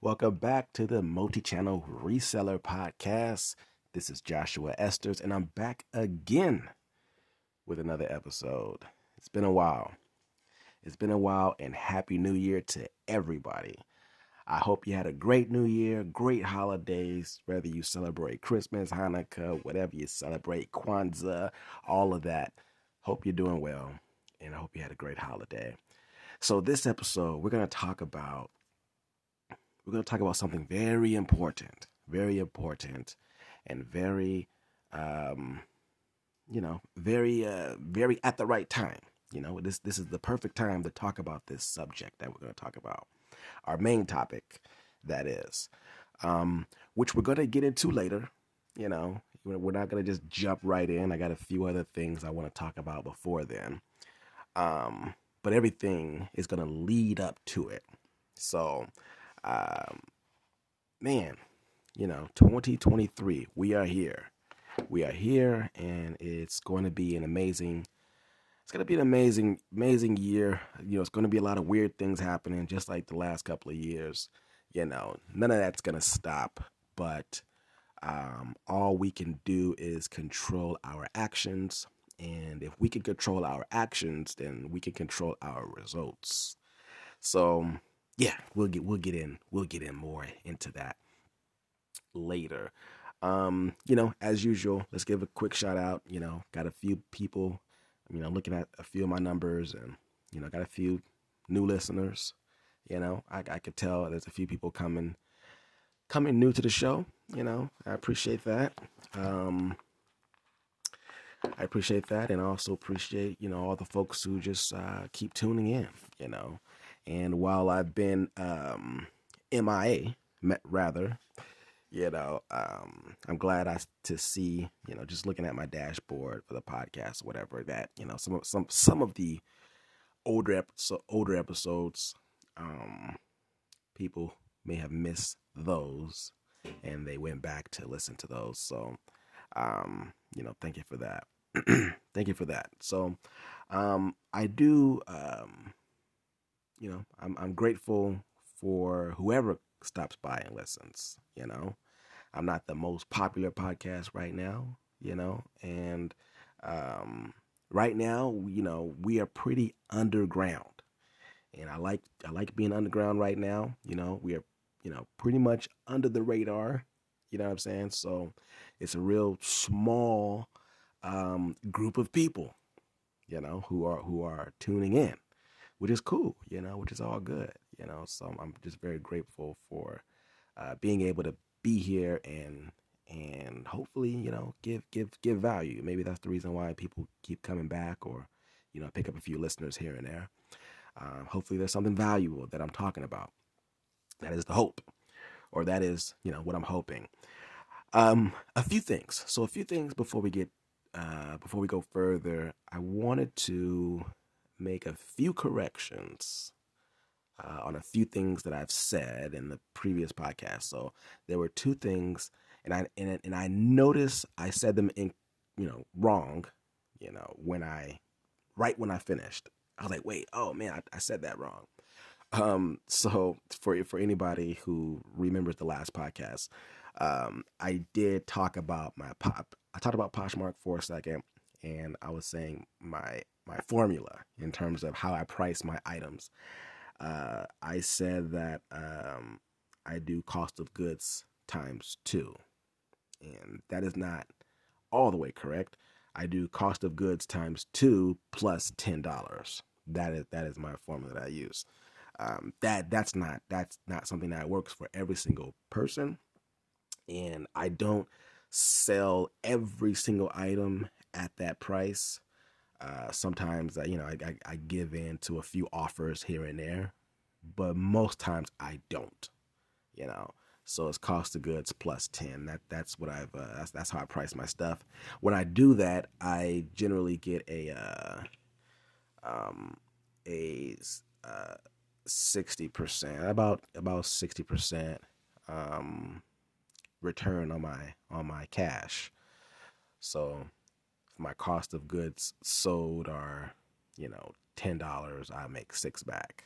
Welcome back to the multi channel reseller podcast. This is Joshua Esters, and I'm back again with another episode. It's been a while. It's been a while, and Happy New Year to everybody. I hope you had a great New Year, great holidays, whether you celebrate Christmas, Hanukkah, whatever you celebrate, Kwanzaa, all of that. Hope you're doing well, and I hope you had a great holiday. So, this episode, we're going to talk about we're going to talk about something very important, very important, and very, um, you know, very, uh, very at the right time. You know, this this is the perfect time to talk about this subject that we're going to talk about. Our main topic, that is, um, which we're going to get into later. You know, we're not going to just jump right in. I got a few other things I want to talk about before then. Um, but everything is going to lead up to it. So, um, man, you know, 2023, we are here. We are here, and it's going to be an amazing. It's going to be an amazing, amazing year. You know, it's going to be a lot of weird things happening, just like the last couple of years. You know, none of that's going to stop, but um, all we can do is control our actions. And if we can control our actions, then we can control our results. So, yeah, we'll get we'll get in we'll get in more into that later. Um, you know, as usual, let's give a quick shout out. You know, got a few people, you know, looking at a few of my numbers and, you know, got a few new listeners. You know, I, I could tell there's a few people coming, coming new to the show. You know, I appreciate that. Um, I appreciate that, and I also appreciate you know all the folks who just uh, keep tuning in. You know, and while I've been um, MIA, rather, you know, um, I'm glad I to see, you know, just looking at my dashboard for the podcast, or whatever, that you know, some of some some of the older older episodes, um, people may have missed those, and they went back to listen to those. So, um, you know, thank you for that. thank you for that. So, um, I do, um, you know, I'm I'm grateful for whoever stops by and listens. You know, I'm not the most popular podcast right now. You know, and um, right now, you know, we are pretty underground, and I like I like being underground right now. You know, we are you know pretty much under the radar. You know what I'm saying? So it's a real small um, group of people, you know, who are who are tuning in, which is cool, you know, which is all good, you know. So I'm just very grateful for uh, being able to be here and and hopefully, you know, give give give value. Maybe that's the reason why people keep coming back, or you know, pick up a few listeners here and there. Uh, hopefully, there's something valuable that I'm talking about. That is the hope, or that is, you know, what I'm hoping. Um, a few things. So, a few things before we get uh, before we go further, I wanted to make a few corrections uh, on a few things that I've said in the previous podcast. So there were two things, and I and, and I noticed I said them in you know wrong, you know when I right when I finished. I was like, wait, oh man, I, I said that wrong. Um, so for for anybody who remembers the last podcast, um, I did talk about my pop. I talked about Poshmark for a second, and I was saying my my formula in terms of how I price my items. Uh, I said that um, I do cost of goods times two, and that is not all the way correct. I do cost of goods times two plus ten dollars. That is that is my formula that I use. Um, that that's not that's not something that works for every single person and I don't sell every single item at that price. Uh, sometimes, you know, I, I, I, give in to a few offers here and there, but most times I don't. You know, so it's cost of goods plus ten. That that's what I've uh, that's that's how I price my stuff. When I do that, I generally get a uh, um a uh, sixty percent about about sixty percent um return on my on my cash. So my cost of goods sold are, you know, ten dollars, I make six back.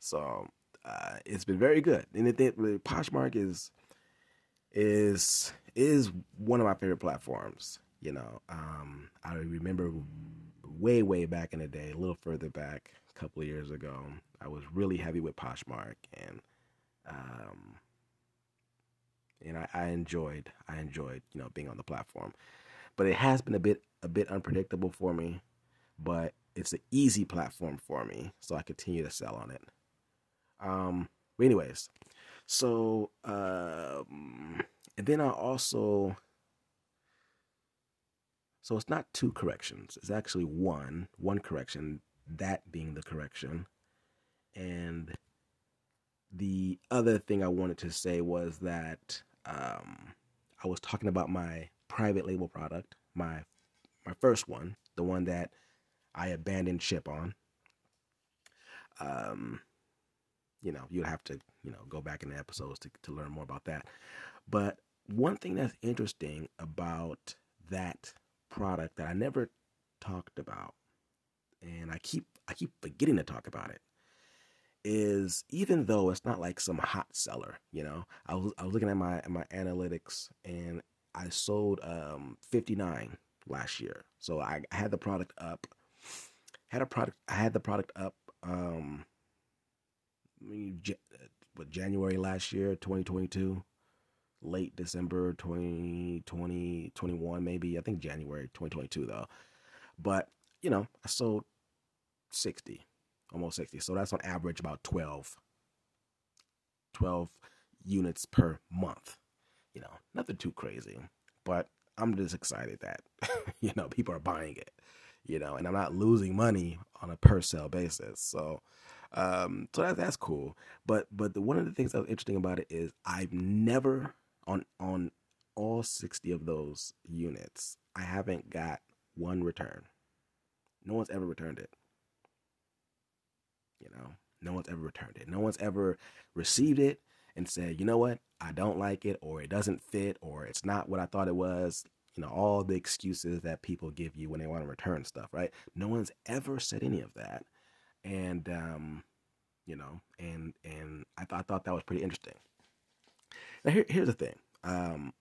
So uh, it's been very good. And it, Poshmark is is is one of my favorite platforms. You know, um, I remember way way back in the day, a little further back, a couple of years ago, I was really heavy with Poshmark, and um, and I, I enjoyed I enjoyed you know being on the platform, but it has been a bit a bit unpredictable for me, but it's an easy platform for me, so I continue to sell on it. Um, but anyways, so um, and then I also so it's not two corrections. It's actually one, one correction, that being the correction. And the other thing I wanted to say was that um, I was talking about my private label product, my my first one, the one that I abandoned ship on. Um, you know, you'd have to, you know, go back in the episodes to, to learn more about that. But one thing that's interesting about that product that I never talked about, and I keep I keep forgetting to talk about it, is even though it's not like some hot seller, you know, I was I was looking at my my analytics and I sold um 59 last year. So I, had the product up, had a product I had the product up um what January last year, 2022 late December 2020, 21, maybe. I think January 2022, though. But, you know, I sold 60, almost 60. So that's on average about 12, 12 units per month. You know, nothing too crazy. But I'm just excited that, you know, people are buying it, you know, and I'm not losing money on a per sale basis. So, um, so that, that's cool. But, but the, one of the things that was interesting about it is I've never on on all 60 of those units, I haven't got one return. No one's ever returned it. You know, no one's ever returned it. No one's ever received it and said, you know what, I don't like it, or it doesn't fit, or it's not what I thought it was. You know, all the excuses that people give you when they want to return stuff, right? No one's ever said any of that. And, um, you know, and, and I, th- I thought that was pretty interesting. Now, here, here's the thing. Um,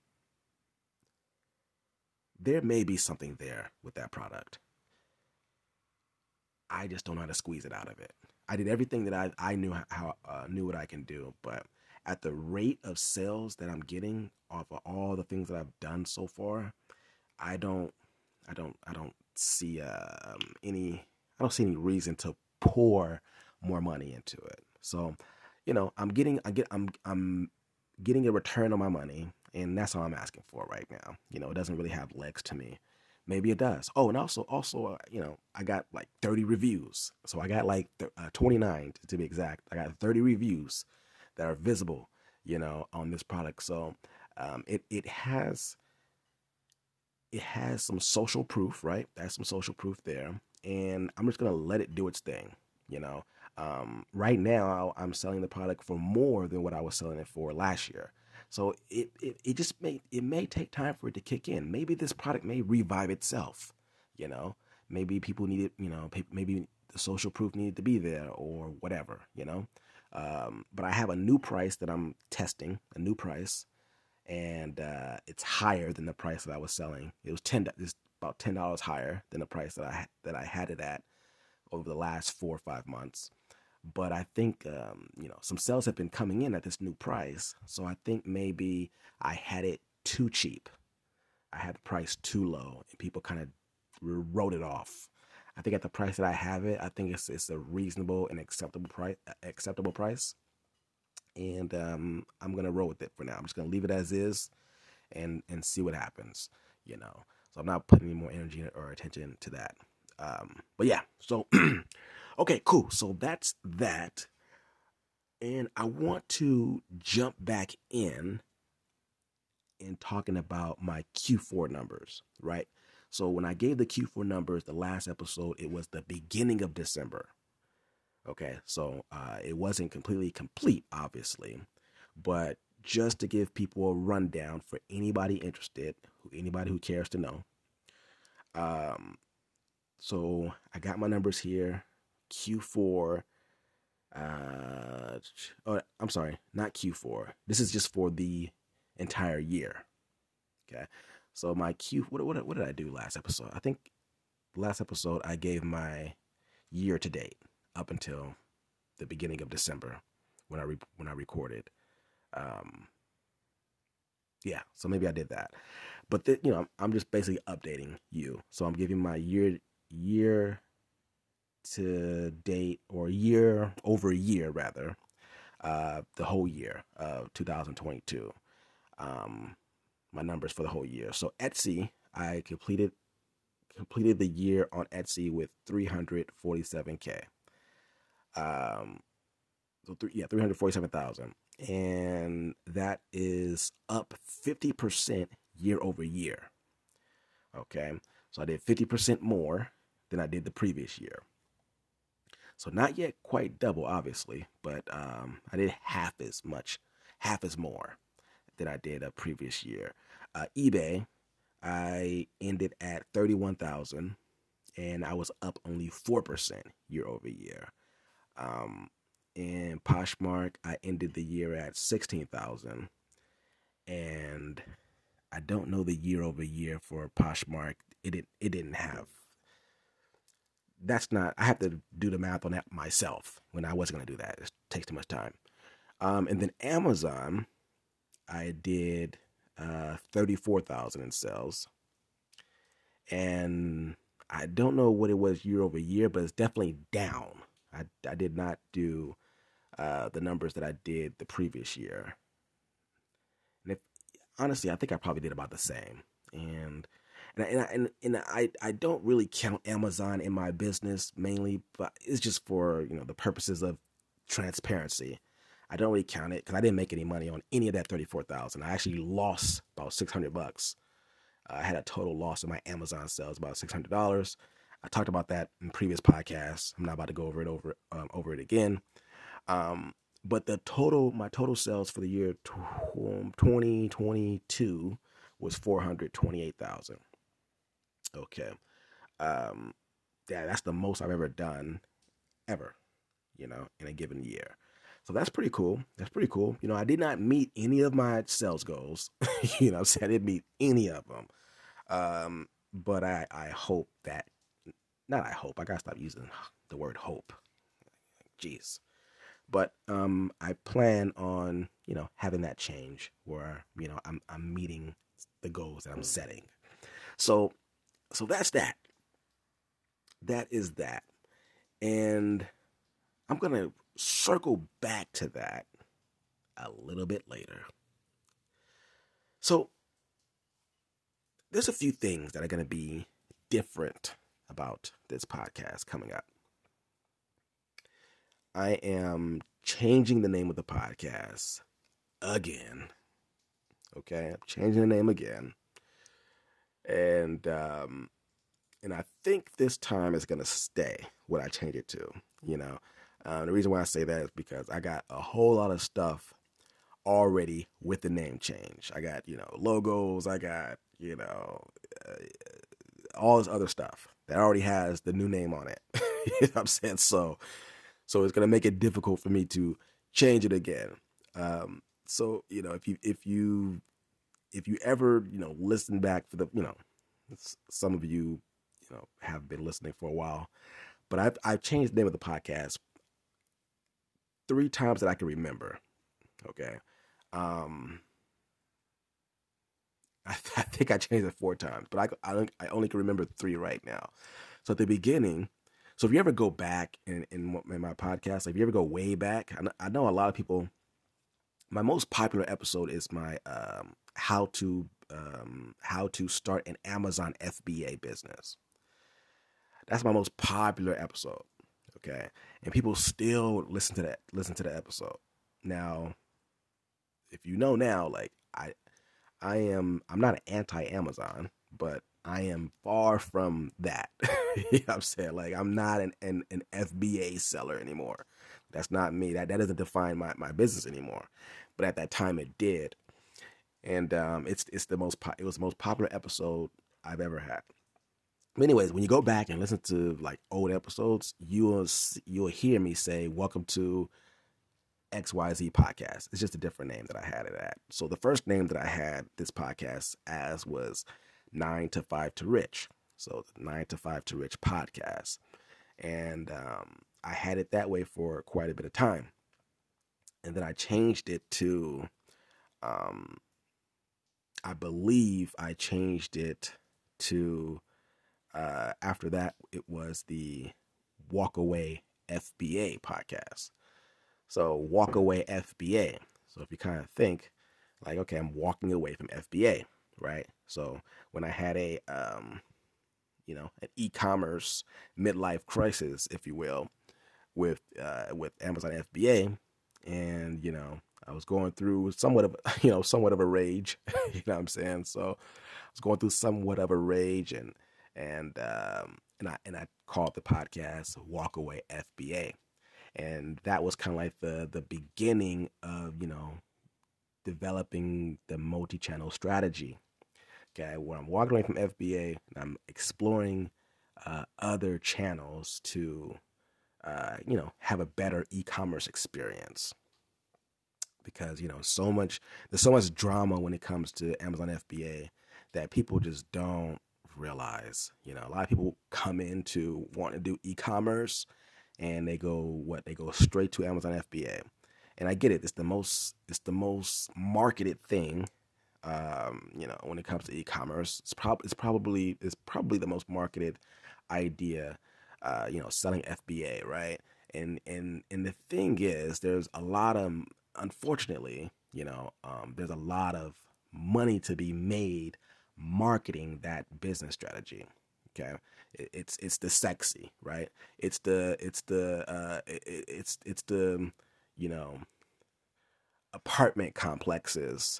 there may be something there with that product. I just don't know how to squeeze it out of it. I did everything that I, I knew how uh, knew what I can do, but at the rate of sales that I'm getting off of all the things that I've done so far, I don't I don't I don't see um, any I don't see any reason to pour more money into it. So, you know, I'm getting I get I'm I'm getting a return on my money, and that's all I'm asking for right now. You know, it doesn't really have legs to me. Maybe it does. Oh, and also, also, uh, you know, I got like 30 reviews. So I got like th- uh, 29 to be exact. I got 30 reviews that are visible, you know, on this product. So um, it it has it has some social proof, right? That's some social proof there, and I'm just gonna let it do its thing, you know. Um, right now, I'm selling the product for more than what I was selling it for last year. So it, it, it just may it may take time for it to kick in. Maybe this product may revive itself. You know, maybe people need it. You know, maybe the social proof needed to be there or whatever. You know, um, but I have a new price that I'm testing, a new price, and uh, it's higher than the price that I was selling. It was ten, it's about ten dollars higher than the price that I that I had it at over the last four or five months. But I think um, you know some sales have been coming in at this new price, so I think maybe I had it too cheap. I had the price too low, and people kind of wrote it off. I think at the price that I have it, I think it's it's a reasonable and acceptable price. Acceptable price, and um, I'm gonna roll with it for now. I'm just gonna leave it as is, and and see what happens. You know, so I'm not putting any more energy or attention to that. Um, but yeah, so Okay, cool. So that's that. And I want to jump back in in talking about my Q4 numbers, right? So when I gave the Q4 numbers the last episode, it was the beginning of December. Okay, so uh, it wasn't completely complete, obviously, but just to give people a rundown for anybody interested, anybody who cares to know. Um, so I got my numbers here. Q4. Uh, oh, I'm sorry, not Q4. This is just for the entire year. Okay, so my Q. What what what did I do last episode? I think last episode I gave my year to date up until the beginning of December when I re- when I recorded. Um, yeah, so maybe I did that, but the, you know I'm just basically updating you. So I'm giving my year year to date or year over year rather, uh, the whole year of 2022. Um, my numbers for the whole year. So Etsy, I completed completed the year on Etsy with 347k. Um, so three, yeah, 347,000, and that is up 50% year over year. Okay, so I did 50% more than I did the previous year. So not yet quite double, obviously, but um, I did half as much, half as more than I did a previous year. Uh, eBay, I ended at 31,000 and I was up only 4% year over year. Um, in Poshmark, I ended the year at 16,000 and I don't know the year over year for Poshmark. It didn't, it didn't have that's not I have to do the math on that myself when I wasn't gonna do that. It takes too much time. Um, and then Amazon, I did uh, thirty four thousand in sales, and I don't know what it was year over year, but it's definitely down. I I did not do uh, the numbers that I did the previous year, and if honestly, I think I probably did about the same. And and and and, and I I don't really count Amazon in my business mainly, but it's just for you know the purposes of transparency. I don't really count it because I didn't make any money on any of that thirty four thousand. I actually lost about six hundred bucks. Uh, I had a total loss of my Amazon sales about six hundred dollars. I talked about that in previous podcasts. I'm not about to go over it over um, over it again. Um, but the total, my total sales for the year 2022 was 428,000. Okay. Um, yeah, that's the most I've ever done ever, you know, in a given year. So that's pretty cool. That's pretty cool. You know, I did not meet any of my sales goals. you know, I'm I didn't meet any of them. Um, but I, I hope that, not I hope, I gotta stop using the word hope. Jeez. But um, I plan on, you know, having that change where, you know, I'm, I'm meeting the goals that I'm setting. So so that's that. That is that. And I'm going to circle back to that a little bit later. So there's a few things that are going to be different about this podcast coming up. I am changing the name of the podcast again. Okay, I'm changing the name again and um, and I think this time it's gonna stay what I change it to. You know, um, the reason why I say that is because I got a whole lot of stuff already with the name change. I got you know logos. I got you know uh, all this other stuff that already has the new name on it. you know what I'm saying? So so it's gonna make it difficult for me to change it again. Um, so you know if you if you if you ever, you know, listen back for the, you know, some of you, you know, have been listening for a while, but I've I've changed the name of the podcast three times that I can remember. Okay, um, I, I think I changed it four times, but I I, I only can remember three right now. So at the beginning, so if you ever go back in in, in my podcast, like if you ever go way back, I know a lot of people. My most popular episode is my um, how to um, how to start an Amazon FBA business. That's my most popular episode. Okay, and people still listen to that listen to the episode. Now, if you know now, like I, I am I'm not an anti Amazon, but I am far from that. you know I'm saying? Like I'm not an, an, an FBA seller anymore. That's not me. That that doesn't define my, my business anymore. But at that time it did and um, it's it's the most po- it was the most popular episode I've ever had. Anyways, when you go back and listen to like old episodes, you'll you'll hear me say, "Welcome to XYZ podcast." It's just a different name that I had it at. So the first name that I had this podcast as was Nine to Five to Rich. So Nine to Five to Rich podcast, and um, I had it that way for quite a bit of time, and then I changed it to, um, I believe I changed it to uh, after that, it was the Walk Away FBA podcast. So, Walk Away FBA. So, if you kind of think like, okay, I'm walking away from FBA, right? So, when I had a, um, you know, an e-commerce midlife crisis, if you will, with uh, with Amazon FBA, and you know, I was going through somewhat of, you know, somewhat of a rage. you know what I'm saying? So, I was going through somewhat of a rage, and and um, and I and I called the podcast Walk Away FBA, and that was kind of like the the beginning of you know developing the multi-channel strategy. Okay, where I'm walking away from FBA I'm exploring uh, other channels to uh, you know have a better e-commerce experience because you know so much there's so much drama when it comes to Amazon FBA that people just don't realize. You know, a lot of people come into wanting to do e-commerce and they go what they go straight to Amazon FBA. And I get it. It's the most it's the most marketed thing. Um, you know, when it comes to e-commerce, it's probably it's probably it's probably the most marketed idea. Uh, you know, selling FBA, right? And and and the thing is, there's a lot of unfortunately, you know, um, there's a lot of money to be made marketing that business strategy. Okay, it's it's the sexy, right? It's the it's the uh, it's it's the you know apartment complexes.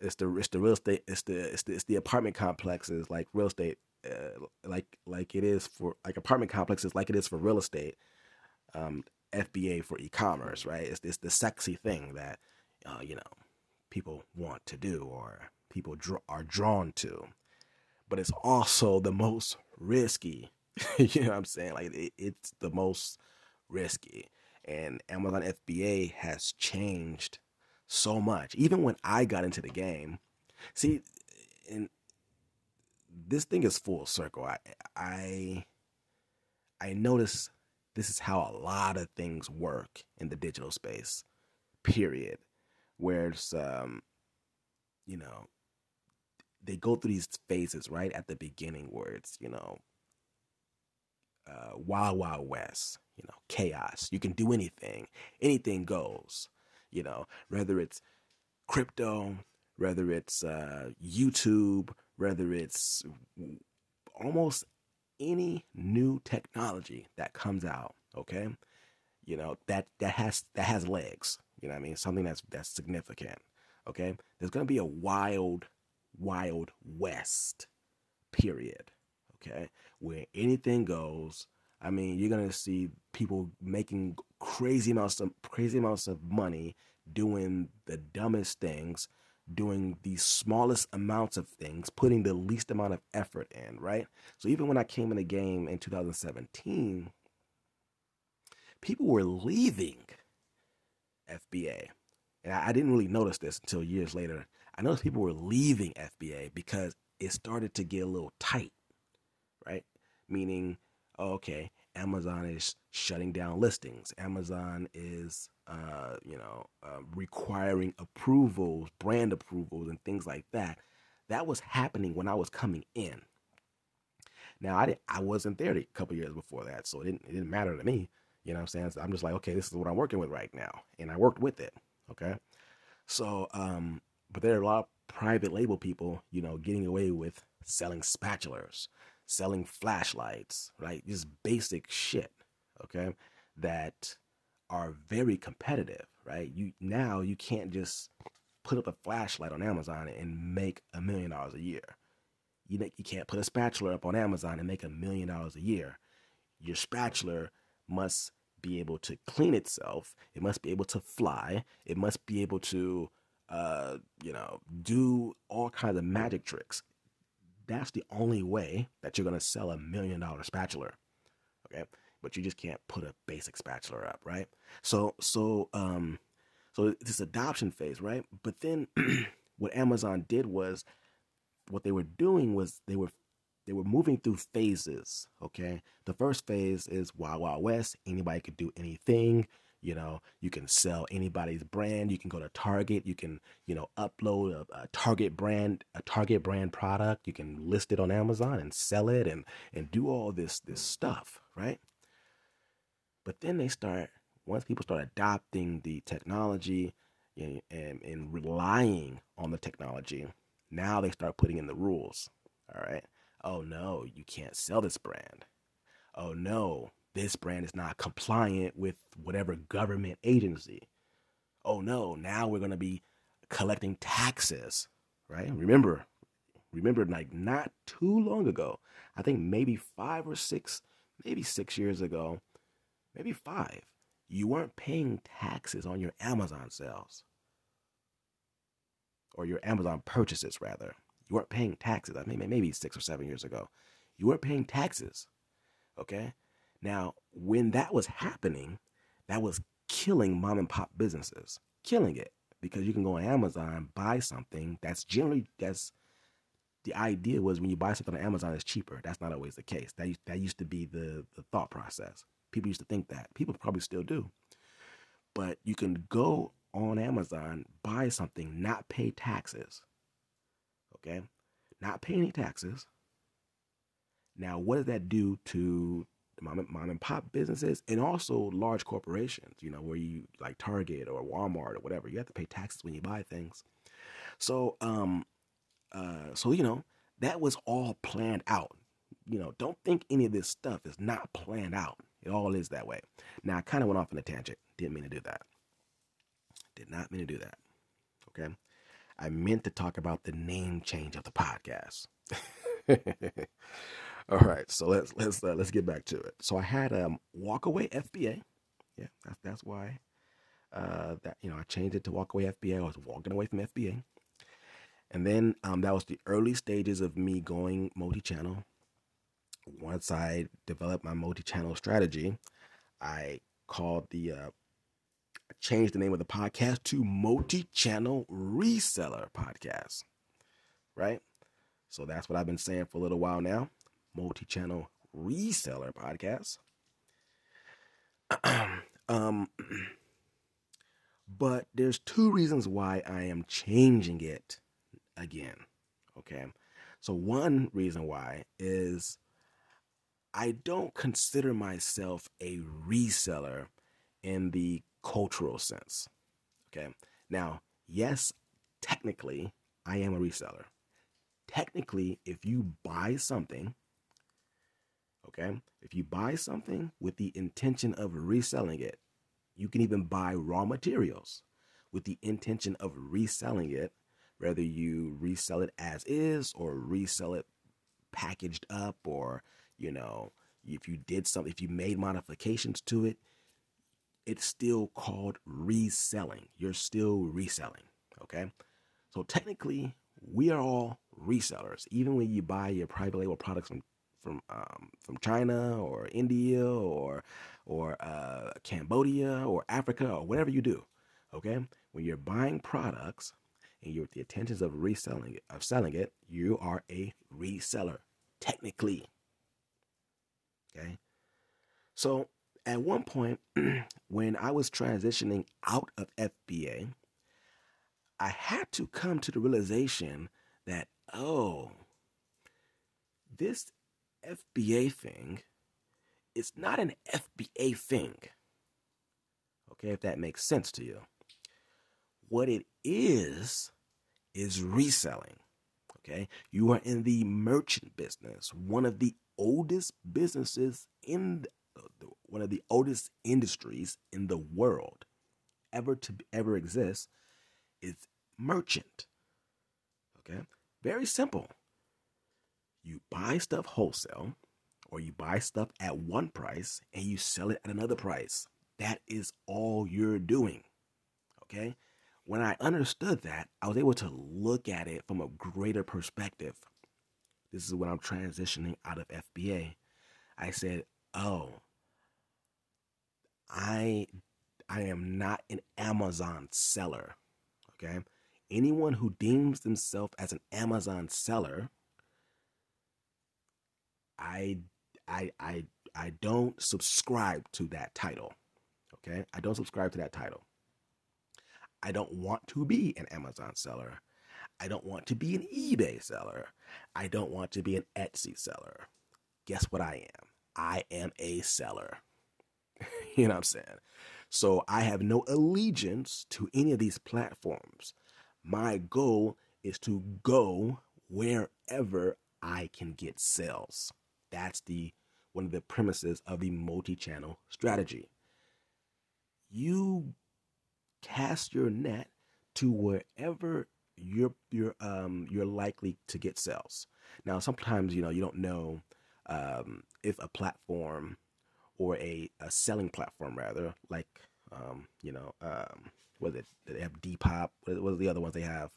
It's the it's the real estate. It's the it's the it's the apartment complexes like real estate, uh, like like it is for like apartment complexes like it is for real estate. Um, FBA for e-commerce, right? It's it's the sexy thing that uh, you know people want to do or people dr- are drawn to, but it's also the most risky. you know what I'm saying? Like it, it's the most risky, and Amazon FBA has changed so much. Even when I got into the game, see, and this thing is full circle. I I I notice this is how a lot of things work in the digital space. Period. Where it's um, you know, they go through these phases right at the beginning where it's you know uh, wild wild west you know chaos. You can do anything. Anything goes you know whether it's crypto whether it's uh, youtube whether it's almost any new technology that comes out okay? You know that that has that has legs you know i mean? Something that's that's significant okay? There's going to be a wild Wild West, period. Okay, where anything goes. I mean, you're gonna see people making crazy amounts of crazy amounts of money doing the dumbest things, doing the smallest amounts of things, putting the least amount of effort in, right? So even when I came in the game in 2017, people were leaving FBA. And I, didn't really notice this until years later. I noticed people were leaving FBA because it started to get a little tight, right? Meaning, oh, okay, Amazon is shutting down listings. Amazon is, uh, you know, uh, requiring approvals, brand approvals, and things like that. That was happening when I was coming in. Now I didn't, I wasn't there a couple years before that, so it didn't it didn't matter to me. You know what I'm saying? So I'm just like, okay, this is what I'm working with right now, and I worked with it. Okay, so um, but there are a lot of private label people, you know, getting away with selling spatulas, selling flashlights, right? Just basic shit, okay? That are very competitive, right? You now you can't just put up a flashlight on Amazon and make a million dollars a year. You you can't put a spatula up on Amazon and make a million dollars a year. Your spatula must be able to clean itself. It must be able to fly. It must be able to uh, you know, do all kinds of magic tricks. that's the only way that you're going to sell a million dollar spatula. Okay. But you just can't put a basic spatula up, right? So, so, um, so this adoption phase, right? But then what Amazon did was what they were doing was they were they were moving through phases. Okay, the first phase is Wild Wild West. Anybody could do anything. You know, you can sell anybody's brand. You can go to Target. You can, you know, upload a, a, Target brand, a Target brand product. You can list it on Amazon and sell it and and do all this this stuff, right? But then they start once people start adopting the technology and, and, and relying on the technology, now they start putting in the rules. All right. Oh no, you can't sell this brand. Oh no, this brand is not compliant with whatever government agency. Oh no, now we're going to be collecting taxes, right? Remember, remember, like not too long ago, I think maybe five or six, maybe six years ago, maybe five, you weren't paying taxes on your Amazon sales or your Amazon purchases, rather. You weren't paying taxes. I mean, maybe six or seven years ago. You weren't paying taxes. Okay. Now, when that was happening, that was killing mom and pop businesses, killing it because you can go on Amazon, buy something that's generally that's the idea was when you buy something on Amazon, it's cheaper. That's not always the case. That that used to be the the thought process. People used to think that. People probably still do. But you can go on Amazon, buy something, not pay taxes. Okay? Not pay any taxes. Now, what does that do to mom, mom and pop businesses and also large corporations, you know, where you like Target or Walmart or whatever, you have to pay taxes when you buy things. So, um, uh, so, you know, that was all planned out. You know, don't think any of this stuff is not planned out. It all is that way. Now, I kind of went off on a tangent. Didn't mean to do that. Did not mean to do that. Okay. I meant to talk about the name change of the podcast. All right, so let's let's uh, let's get back to it. So I had um Walkaway FBA. Yeah, that's that's why uh that you know I changed it to Walkaway FBA. I was walking away from FBA. And then um that was the early stages of me going multi-channel. Once I developed my multi-channel strategy, I called the uh changed the name of the podcast to Multi-Channel Reseller Podcast. Right? So that's what I've been saying for a little while now multi channel reseller podcast. um, but there's two reasons why I am changing it again. Okay. So, one reason why is I don't consider myself a reseller in the cultural sense. Okay. Now, yes, technically, I am a reseller. Technically, if you buy something Okay. If you buy something with the intention of reselling it, you can even buy raw materials with the intention of reselling it, whether you resell it as is or resell it packaged up or, you know, if you did something, if you made modifications to it, it's still called reselling. You're still reselling. Okay. So technically, we are all resellers. Even when you buy your private label products from from um, from China or India or or uh, Cambodia or Africa or whatever you do. Okay, when you're buying products and you're with the intentions of reselling it, of selling it, you are a reseller technically. Okay, so at one point when I was transitioning out of FBA, I had to come to the realization that oh, this FBA thing is not an FBA thing. Okay, if that makes sense to you. What it is, is reselling. Okay, you are in the merchant business, one of the oldest businesses in the, one of the oldest industries in the world ever to ever exist is merchant. Okay, very simple you buy stuff wholesale or you buy stuff at one price and you sell it at another price. That is all you're doing. Okay? When I understood that, I was able to look at it from a greater perspective. This is when I'm transitioning out of FBA. I said, "Oh, I I am not an Amazon seller." Okay? Anyone who deems themselves as an Amazon seller, I I I I don't subscribe to that title. Okay? I don't subscribe to that title. I don't want to be an Amazon seller. I don't want to be an eBay seller. I don't want to be an Etsy seller. Guess what I am? I am a seller. you know what I'm saying? So I have no allegiance to any of these platforms. My goal is to go wherever I can get sales. That's the one of the premises of the multi-channel strategy. You cast your net to wherever you're you're um you're likely to get sales. Now, sometimes you know you don't know um, if a platform or a, a selling platform rather, like um, you know, um, what it they have Depop, what are the other ones they have?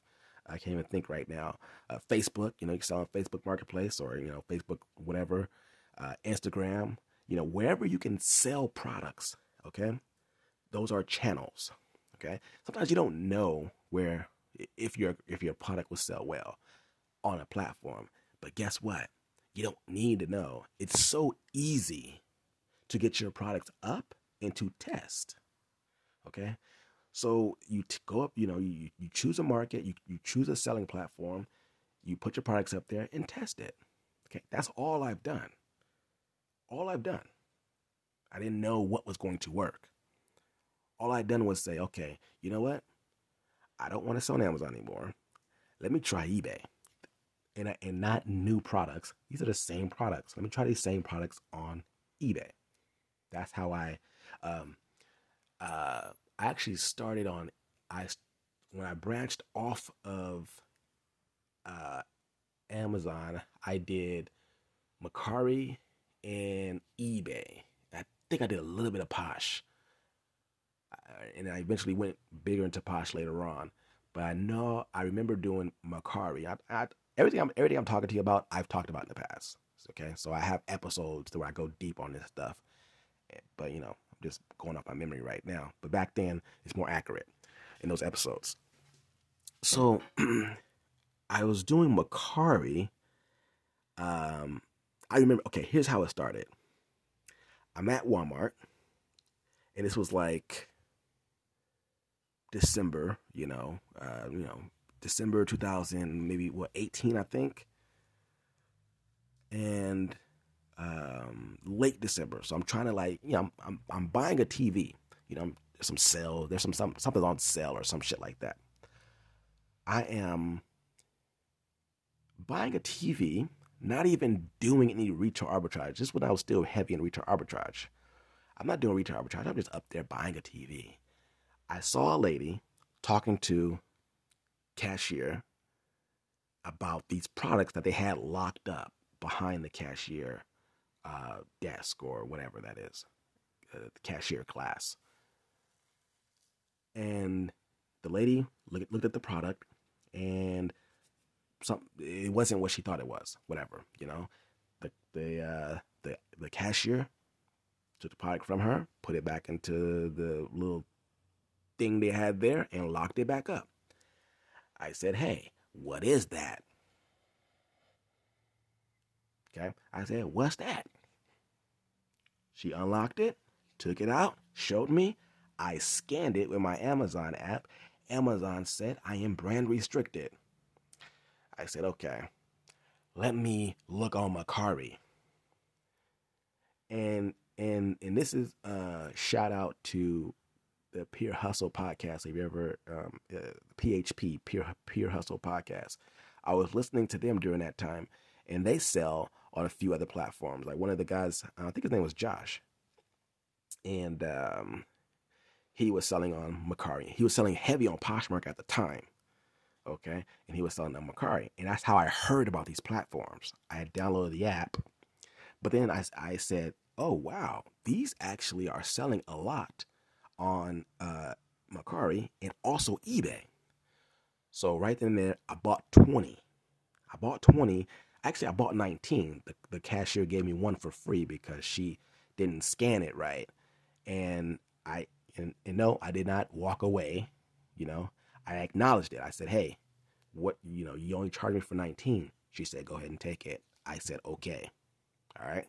I can't even think right now. Uh, Facebook, you know, you can sell on Facebook Marketplace or you know Facebook whatever, uh, Instagram, you know, wherever you can sell products. Okay, those are channels. Okay, sometimes you don't know where if your if your product will sell well on a platform, but guess what? You don't need to know. It's so easy to get your products up and to test. Okay, so you t- go up. You know, you you choose a market, you you choose a selling platform, you put your products up there and test it. Okay, that's all I've done. All I've done. I didn't know what was going to work all I'd done was say, okay, you know what? I don't want to sell on Amazon anymore. Let me try eBay. And, and not new products. These are the same products. Let me try these same products on eBay. That's how I um uh I actually started on I when I branched off of uh Amazon, I did Mercari and eBay. I think I did a little bit of Posh and I eventually went bigger into Posh later on. But I know I remember doing Mercari. I, I, everything I'm everything I'm talking to you about, I've talked about in the past. Okay, so I have episodes where I go deep on this stuff. Eh, but you know, just going off my memory right now. But back then, it's more accurate in those episodes. So I was doing Mercari. Um, I remember. Okay, here's how it started. I'm at Walmart, and this was like December, you know, uh, you know, December 2000, maybe what 18, I think, and um, late December. So I'm trying to like, you know, I'm I'm, I'm buying a TV. You know, some sale, there's some, some something on sale or some shit like that. I am buying a TV, not even doing any retail arbitrage. Just when I was still heavy in retail arbitrage. I'm not doing retail arbitrage. I'm just up there buying a TV. I saw a lady talking to cashier about these products that they had locked up behind the cashier uh, desk or whatever that is, uh, the cashier class. And the lady looked, looked at the product and some it wasn't what she thought it was. Whatever, you know. The the uh, the the cashier took the product from her, put it back into the little thing they had there and locked it back up. I said, Hey, what is that? Okay. I said, What's that? She unlocked it, took it out, showed me. I scanned it with my Amazon app. Amazon said I am brand restricted. I said, Okay, let me look on Mercari. And and and this is a shout out to the Peer Hustle podcast. Have you ever um, uh, PHP Peer Peer Hustle podcast? I was listening to them during that time, and they sell on a few other platforms. Like one of the guys, I think his name was Josh, and um, he was selling on Mercari. He was selling heavy on Poshmark at the time. Okay, and he was selling on Mercari, and that's how I heard about these platforms. I had downloaded the app, but then I I said, "Oh wow, these actually are selling a lot." on uh, Mercari and also eBay. So right then and there, I bought 20. I bought 20. Actually I bought 19. The, the cashier gave me one for free because she didn't scan it right. And I, and, and no, I did not walk away. You know, I acknowledged it. I said, hey, what, you know, you only charged me for 19. She said, go ahead and take it. I said, okay. All right.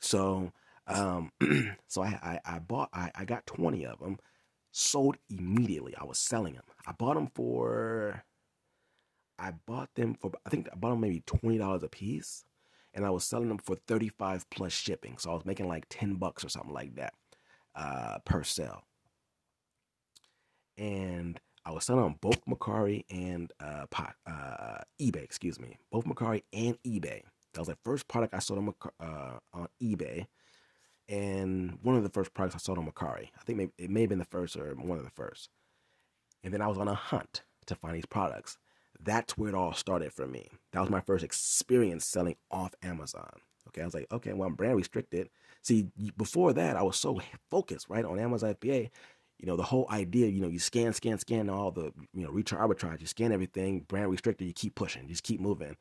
So, um, so I, I, I bought, I, I got 20 of them, sold immediately. I was selling them. I bought them for, I bought them for, I think I bought them maybe $20 a piece and I was selling them for 35 plus shipping. So I was making like 10 bucks or something like that, uh, per sale. And I was selling on both Mercari and uh, uh, eBay, excuse me, both Mercari and eBay. That was the first product I sold on, uh, on eBay, and one of the first products I sold on Mercari. I think maybe, it may have been the first or one of the first. And then I was on a hunt to find these products. That's where it all started for me. That was my first experience selling off Amazon. Okay, I was like, okay, well, I'm brand restricted. See, before that, I was so focused, right, on Amazon FBA you know, the whole idea, you know, you scan, scan, scan all the, you know, retail arbitrage, you scan everything, brand restricted, you keep pushing, just keep moving.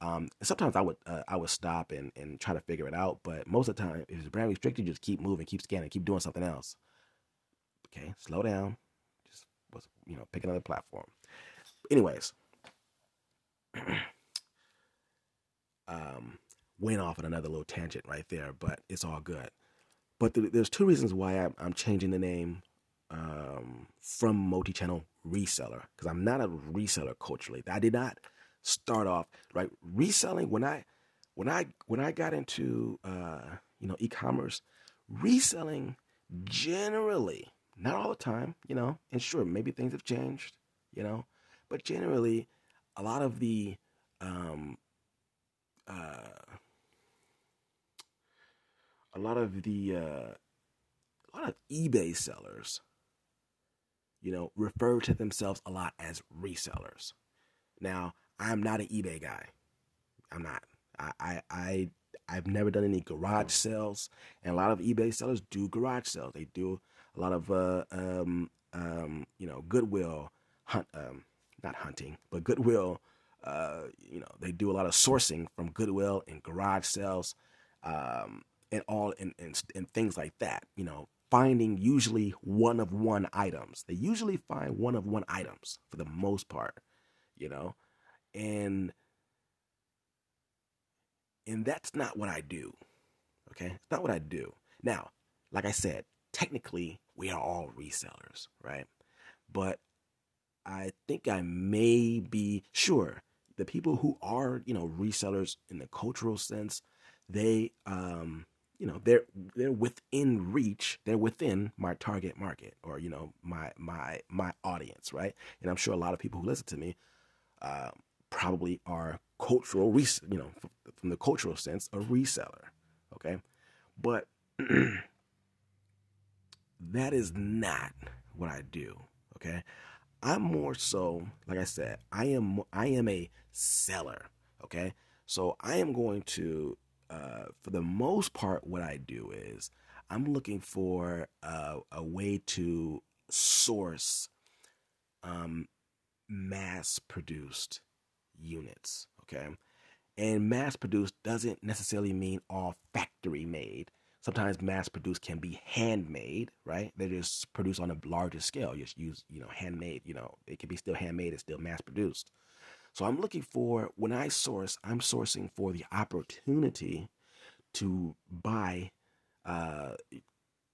Um, sometimes I would uh, I would stop and, and try to figure it out, but most of the time, if it's brand restricted, just keep moving, keep scanning, keep doing something else. Okay, slow down, just was you know pick another platform. Anyways, um, went off on another little tangent right there, but it's all good. But th- there's two reasons why I'm, I'm changing the name um, from multi-channel reseller because I'm not a reseller culturally. I did not start off right reselling when I when I when I got into uh, you know e-commerce. Reselling generally, not all the time, you know, and sure maybe things have changed, you know, but generally, a lot of the um, uh, a lot of the uh, a lot of eBay sellers you know, refer to themselves a lot as resellers. Now, I'm not an eBay guy. I'm not. I, I, I I've never done any garage sales, and a lot of eBay sellers do garage sales. They do a lot of uh, um, um, you know Goodwill hunt, um, not hunting, but Goodwill. Uh, you know, they do a lot of sourcing from Goodwill and garage sales, um, and all and, and and things like that. You know, finding usually one of one items. They usually find one of one items for the most part, you know? And and that's not what I do. Okay? It's not what I do. Now, like I said, technically we are all resellers, right? But I think I may be sure the people who are, you know, resellers in the cultural sense, they um you know they're they're within reach they're within my target market or you know my my my audience right? And i'm sure a lot of people who listen to me uh, probably are cultural res- you know from the cultural sense a reseller okay? But that is not what i do okay i'm more so like i said i am i am a seller okay so i am going to uh, for the most part, what I do is I'm looking for a, a way to source um, mass produced units. Okay. And mass produced doesn't necessarily mean all factory made. Sometimes mass produced can be handmade, right? They're just produced on a larger scale. You just use, you know, handmade, you know, it can be still handmade, it's still mass produced. So I'm looking for, when I source, I'm sourcing for the opportunity to buy, uh,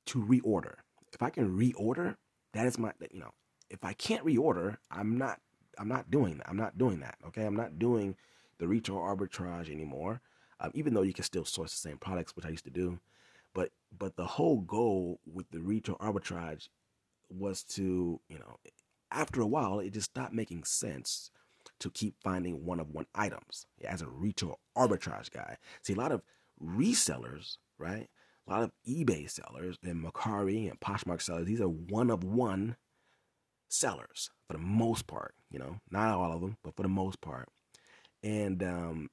to reorder. If I can reorder, that is my, you know, if I can't reorder, I'm not, I'm not doing that. I'm not doing that. Okay. I'm not doing the retail arbitrage anymore. Um, even though you can still source the same products, which I used to do. But, but the whole goal with the retail arbitrage was to, you know, after a while, it just stopped making sense to keep finding one of one items as a retail arbitrage guy. See, a lot of resellers, right? A lot of eBay sellers and Mercari and Poshmark sellers, these are one of one sellers for the most part, you know, not all of them, but for the most part. And um,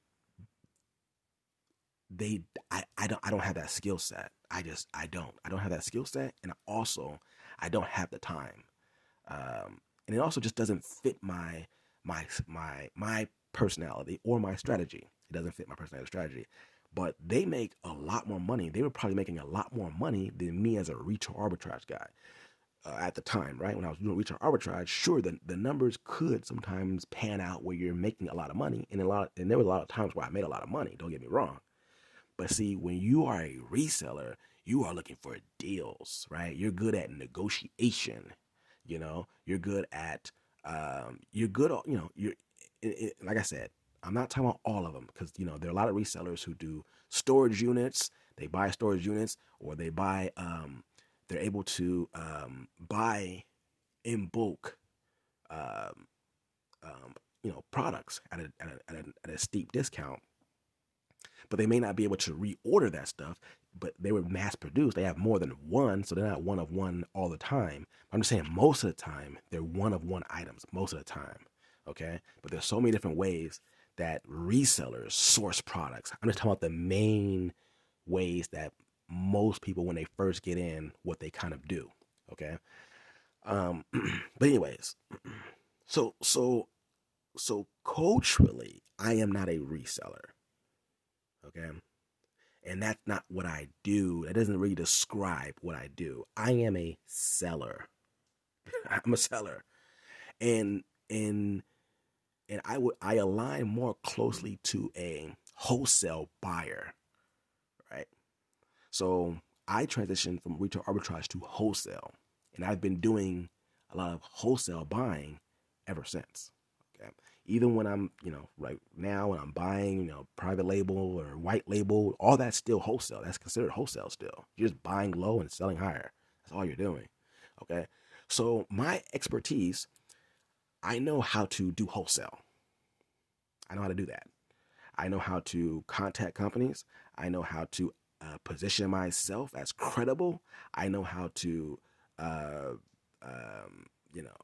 they I, I don't I don't have that skill set. I just I don't. I don't have that skill set and also I don't have the time. Um, and it also just doesn't fit my my my my personality or my strategy. It doesn't fit my personality strategy. But they make a lot more money. They were probably making a lot more money than me as a retail arbitrage guy uh, at the time, right? When I was doing retail arbitrage, sure, the, the numbers could sometimes pan out where you're making a lot of money, and a lot, and there was a lot of times where I made a lot of money. Don't get me wrong, but see, when you are a reseller, you are looking for deals, right? You're good at negotiation. You know, you're good at, um, you're good, you know, you're, it, it, like I said, I'm not talking about all of them because, you know, there are a lot of resellers who do storage units. They buy storage units or they buy, um, they're able to um, buy in bulk, um, um, you know, products at a, at a, at a, at a steep discount but they may not be able to reorder that stuff. But they were mass produced. They have more than one, so they're not one of one all the time. I'm just saying most of the time they're one of one items most of the time. Okay, but there's so many different ways that resellers source products. I'm just talking about the main ways that most people, when they first get in, what they kind of do. Okay, um, but anyways, so so so culturally, I am not a reseller. Okay. And that's not what I do. That doesn't really describe what I do. I am a seller. I'm a seller. And and and I would I align more closely to a wholesale buyer. Right? So I transitioned from retail arbitrage to wholesale. And I've been doing a lot of wholesale buying ever since even when I'm, you know, right now when I'm buying, you know, private label or white label, all that's still wholesale. That's considered wholesale still. You're just buying low and selling higher. That's all you're doing. Okay. So my expertise, I know how to do wholesale. I know how to do that. I know how to contact companies. I know how to uh, position myself as credible. I know how to, uh, um, you know,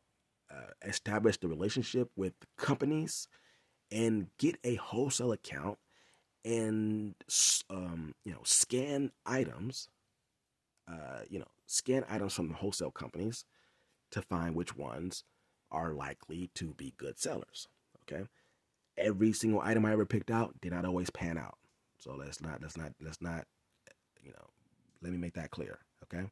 uh, establish the relationship with companies and get a wholesale account and um, you know scan items uh, you know scan items from the wholesale companies to find which ones are likely to be good sellers okay? Every single item i ever picked out did not always pan out. So let's not let's not let's not you know let me make that clear okay?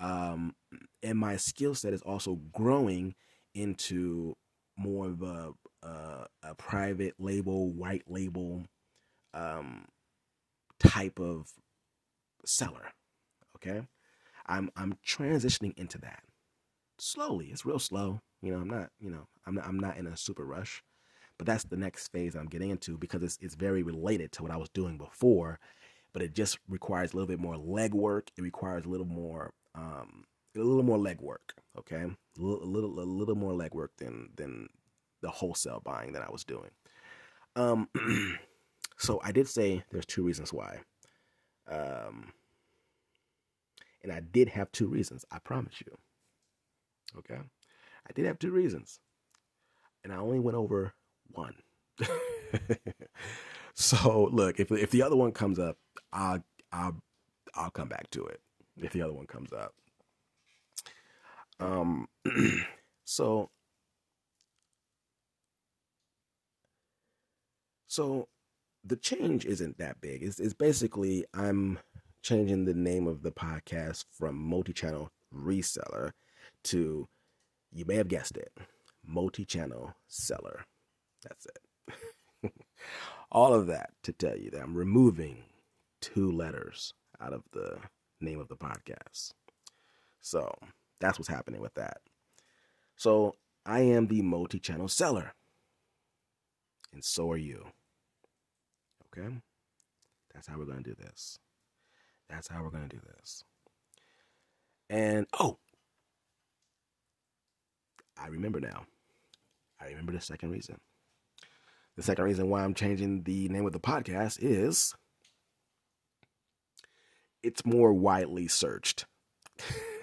Um, and my skill set is also growing into more of a, a, a private label, white label um, type of seller. Okay, I'm I'm transitioning into that slowly. It's real slow. You know, I'm not. You know, I'm not, I'm not in a super rush. But that's the next phase I'm getting into because it's it's very related to what I was doing before, but it just requires a little bit more legwork. It requires a little more um, a little more legwork. Okay, a little, a little, more legwork than than the wholesale buying that I was doing. Um, so I did say there's two reasons why. Um, and I did have two reasons. I promise you. Okay, I did have two reasons, and I only went over one. so look, if if the other one comes up, I'll I'll I'll come back to it. If the other one comes up. Um, so, so the change isn't that big. It's, it's basically I'm changing the name of the podcast from multi-channel reseller to you may have guessed it multi-channel seller. That's it. All of that to tell you that i'm removing two letters out of the name of the podcast. So that's what's happening with that. So I am the multi channel seller. And so are you. Okay? That's how we're going to do this. That's how we're going to do this. And oh, I remember now. I remember the second reason. The second reason why I'm changing the name of the podcast is it's more widely searched.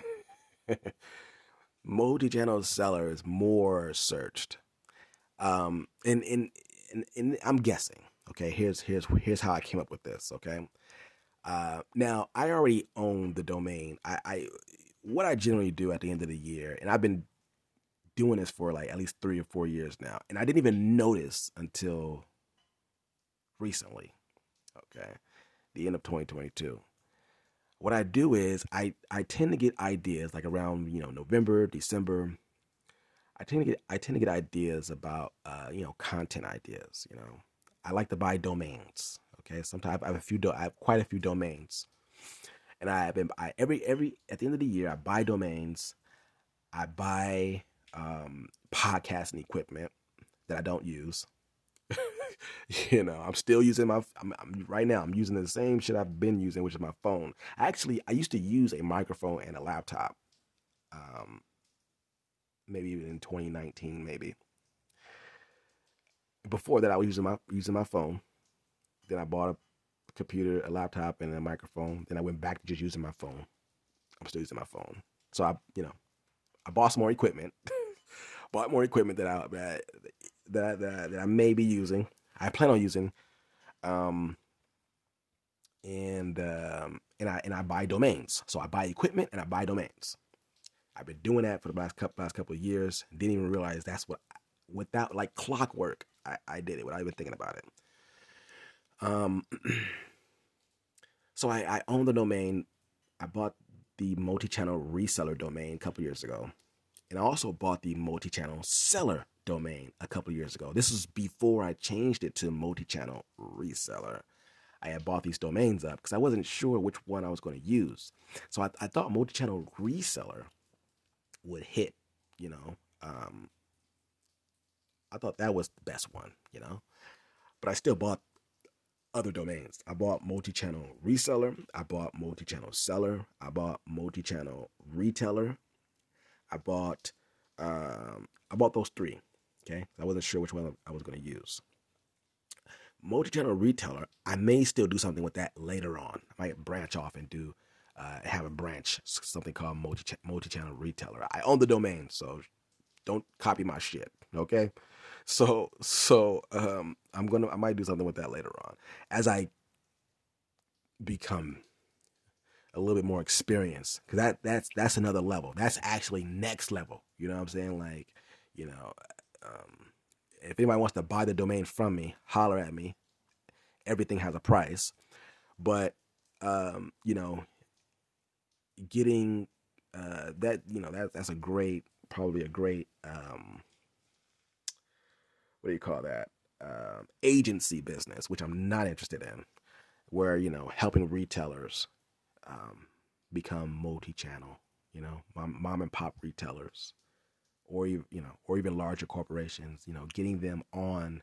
multi-channel seller is more searched. Um, and, and, and, and I'm guessing, okay, here's, here's, here's how I came up with this. Okay. Uh, now I already own the domain. I, I, what I generally do at the end of the year, and I've been doing this for like at least three or four years now, and I didn't even notice until recently. Okay, the end of 2022. What I do is I I tend to get ideas like around you know November, December. I tend to get I tend to get ideas about uh, you know content ideas. You know, I like to buy domains. Okay, sometimes I have a few do- I have quite a few domains, and I have been I every every at the end of the year I buy domains. I buy um, podcasting equipment that I don't use. you know, I'm still using my. I'm, I'm, right now. I'm using the same shit I've been using, which is my phone. Actually, I used to use a microphone and a laptop. Um, maybe even in 2019, maybe. Before that, I was using my using my phone. Then I bought a computer, a laptop, and a microphone. Then I went back to just using my phone. I'm still using my phone. So I, you know, I bought some more equipment. bought more equipment that I that that, that, that I may be using. I plan on using. Um, and um, and I and I buy domains. So I buy equipment and I buy domains. I've been doing that for the last couple last couple of years. Didn't even realize that's what without like clockwork. I, I did it without even thinking about it. Um, so I, I own the domain. I bought the multi-channel reseller domain a couple years ago, and I also bought the multi-channel seller domain a couple years ago. This was before I changed it to multi-channel reseller. I had bought these domains up because I wasn't sure which one I was going to use. So I, I thought multi-channel reseller would hit, you know. Um, I thought that was the best one, you know. But I still bought other domains. I bought multi-channel reseller, I bought multi-channel seller, I bought multi-channel retailer, I bought um, I bought those three. Okay, I wasn't sure which one I was going to use. Multi-channel retailer, I may still do something with that later on. I might branch off and do uh, have a branch, something called multi multi-channel retailer. I own the domain, so don't copy my shit. Okay, so so um, I'm gonna I might do something with that later on as I become a little bit more experienced because that that's that's another level. That's actually next level. You know what I'm saying? Like you know, um, if anybody wants to buy the domain from me, holler at me. Everything has a price, but um, you know, getting uh, that you know that that's a great probably a great um, what do you call that? Uh, agency business, which I'm not interested in, where you know helping retailers um, become multi-channel, you know, mom, mom and pop retailers, or you know, or even larger corporations, you know, getting them on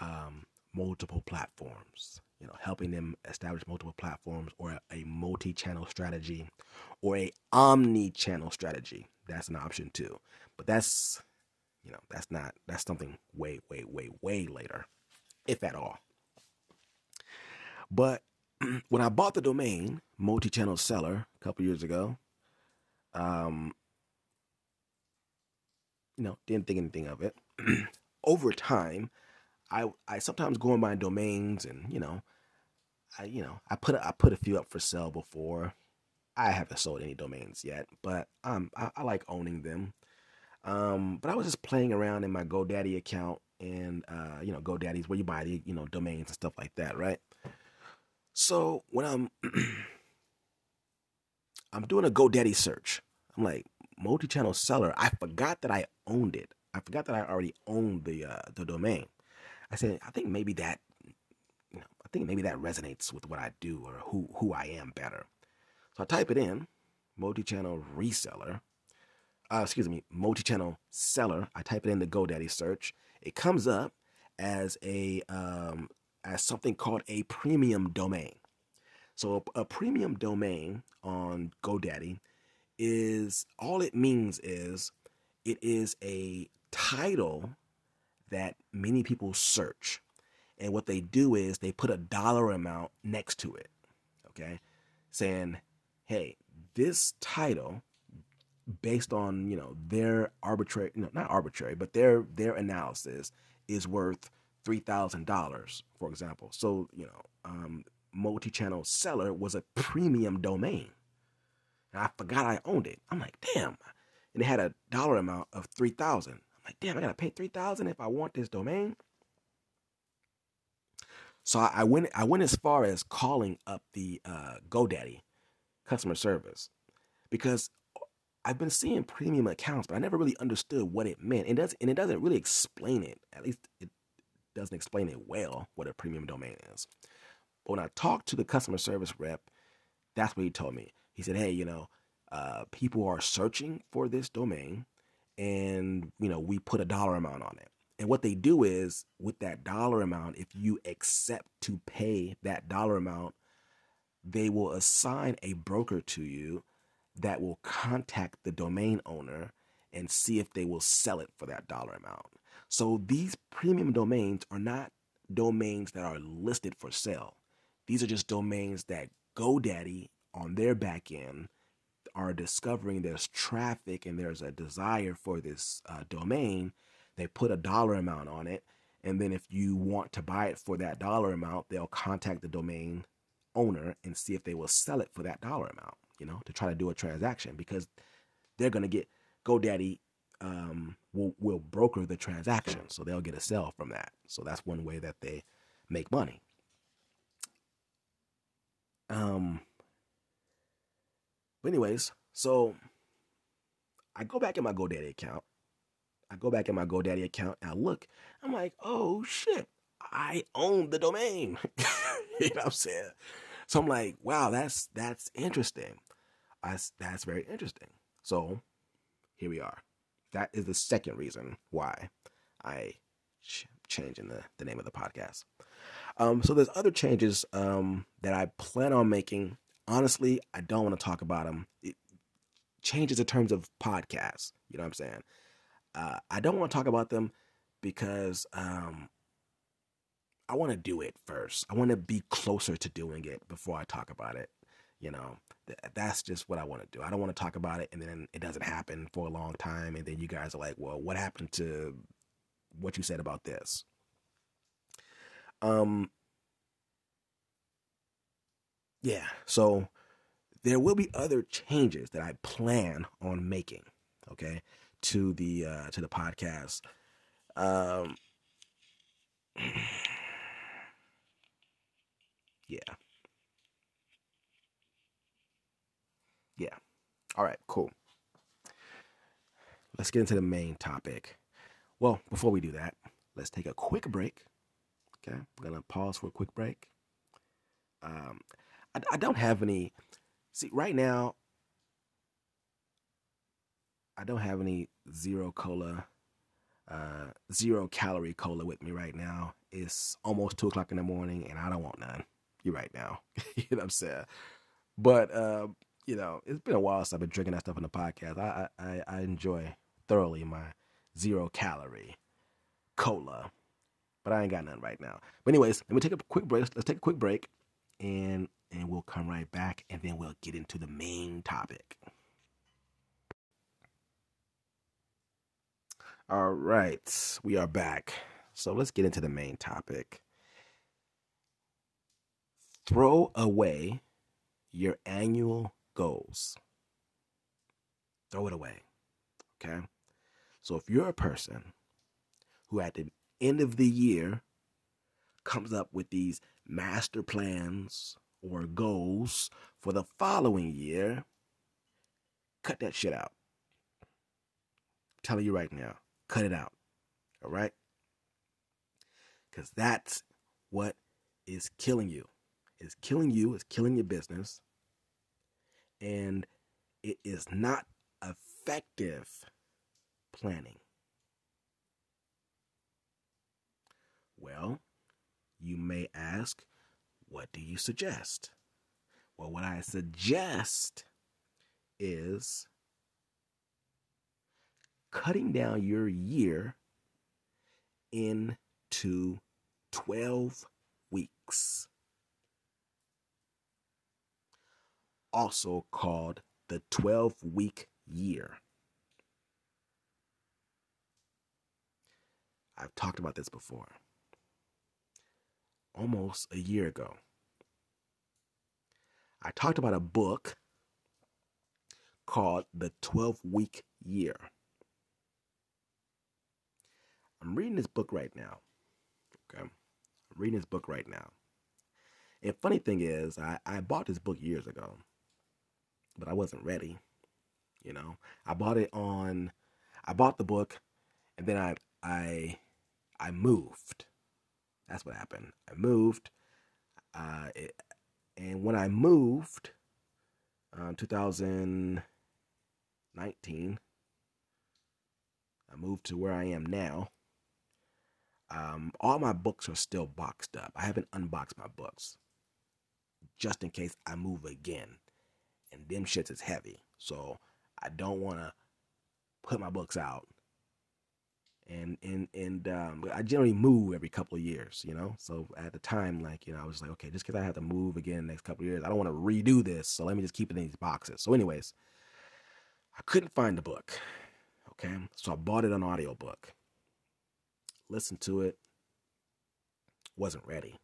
um, multiple platforms, you know, helping them establish multiple platforms or a, a multi-channel strategy or a omni-channel strategy. That's an option too. But that's you know, that's not that's something way, way, way, way later, if at all. But when I bought the domain, multi-channel seller, a couple years ago, um, you know, didn't think anything of it. Over time, I I sometimes go on my domains and you know, I you know I put I put a few up for sale before. I haven't sold any domains yet, but um I, I like owning them. Um, but I was just playing around in my GoDaddy account, and uh, you know, GoDaddy's where you buy the you know domains and stuff like that, right? So when I'm I'm doing a GoDaddy search, I'm like multi-channel seller. I forgot that I owned it. I forgot that I already owned the uh, the domain. I said I think maybe that you know, I think maybe that resonates with what I do or who who I am better. So I type it in, multi-channel reseller. Uh, excuse me, multi-channel seller. I type it in the GoDaddy search. It comes up as a um, as something called a premium domain. So a, a premium domain on GoDaddy is all it means is it is a title that many people search. And what they do is they put a dollar amount next to it. Okay? Saying, "Hey, this title based on, you know, their arbitrary, no, not arbitrary, but their their analysis is worth $3,000, for example. So, you know, um, multi channel seller was a premium domain. And I forgot I owned it. I'm like, damn. And it had a dollar amount of 3000 I'm like, damn, I gotta pay 3000 if I want this domain. So I, went I went as far as calling up the uh, GoDaddy customer service because I've been seeing premium accounts, but I never really understood what it meant. It does and it doesn't really explain it. At least it doesn't explain it well what a premium domain is. But when I talked to the customer service rep, that's what he told me. He said, "Hey, you know, uh, people are searching for this domain, and you know, we put a dollar amount on it. And what they do is, with that dollar amount, if you accept to pay that dollar amount, they will assign a broker to you that will contact the domain owner and see if they will sell it for that dollar amount. So these premium domains are not domains that are listed for sale. These are just domains that GoDaddy on their back end are discovering there's traffic and there's a desire for this uh, domain. They put a dollar amount on it. And then if you want to buy it for that dollar amount, they'll contact the domain owner and see if they will sell it for that dollar amount, you know, to try to do a transaction because they're going to get GoDaddy um, will, will broker the transaction. So they'll get a sell from that. So that's one way that they make money. Um, but anyways, so I go back in my GoDaddy account. I go back in my GoDaddy account and I look. I'm like, oh shit, I own the domain. you know what I'm saying? So I'm like, wow, that's that's interesting. That's that's very interesting. So here we are. That is the second reason why I ch- changing the, the name of the podcast. Um, so there's other changes um, that I plan on making. Honestly, I don't want to talk about them. It, changes in terms of podcasts. You know what I'm saying? Uh, I don't want to talk about them because um, I want to do it first. I want to be closer to doing it before I talk about it. You know, th- that's just what I want to do. I don't want to talk about it and then it doesn't happen for a long time. And then you guys are like, well, what happened to what you said about this? Um, yeah, so there will be other changes that I plan on making, okay, to the uh, to the podcast. Um, yeah, yeah. All right, cool. Let's get into the main topic. Well, before we do that, let's take a quick break. Okay, we're gonna pause for a quick break. Um, I, I don't have any. See, right now, I don't have any zero cola, uh, zero calorie cola with me right now. It's almost two o'clock in the morning, and I don't want none. You right now, you know what I'm saying? But uh, you know, it's been a while since I've been drinking that stuff on the podcast. I I, I enjoy thoroughly my zero calorie cola, but I ain't got none right now. But anyways, let me take a quick break. Let's take a quick break, and and we'll come right back and then we'll get into the main topic. All right, we are back. So let's get into the main topic. Throw away your annual goals. Throw it away. Okay? So if you're a person who at the end of the year comes up with these master plans or goals for the following year, cut that shit out. I'm telling you right now, cut it out. All right? Because that's what is killing you. It's killing you, it's killing your business, and it is not effective planning. Well, you may ask, what do you suggest? Well, what I suggest is cutting down your year into 12 weeks. Also called the 12 week year. I've talked about this before almost a year ago. I talked about a book called The 12 Week Year. I'm reading this book right now. Okay. I'm reading this book right now. And funny thing is, I, I bought this book years ago, but I wasn't ready. You know, I bought it on, I bought the book, and then I I I moved. That's what happened. I moved, uh, it, and when I moved, uh, 2019, I moved to where I am now. Um, all my books are still boxed up. I haven't unboxed my books just in case I move again. And them shits is heavy. So I don't want to put my books out. And and and um, I generally move every couple of years, you know. So at the time, like you know, I was like, okay, just because I have to move again next couple of years, I don't want to redo this. So let me just keep it in these boxes. So, anyways, I couldn't find the book. Okay, so I bought it on audiobook. Listened to it. Wasn't ready.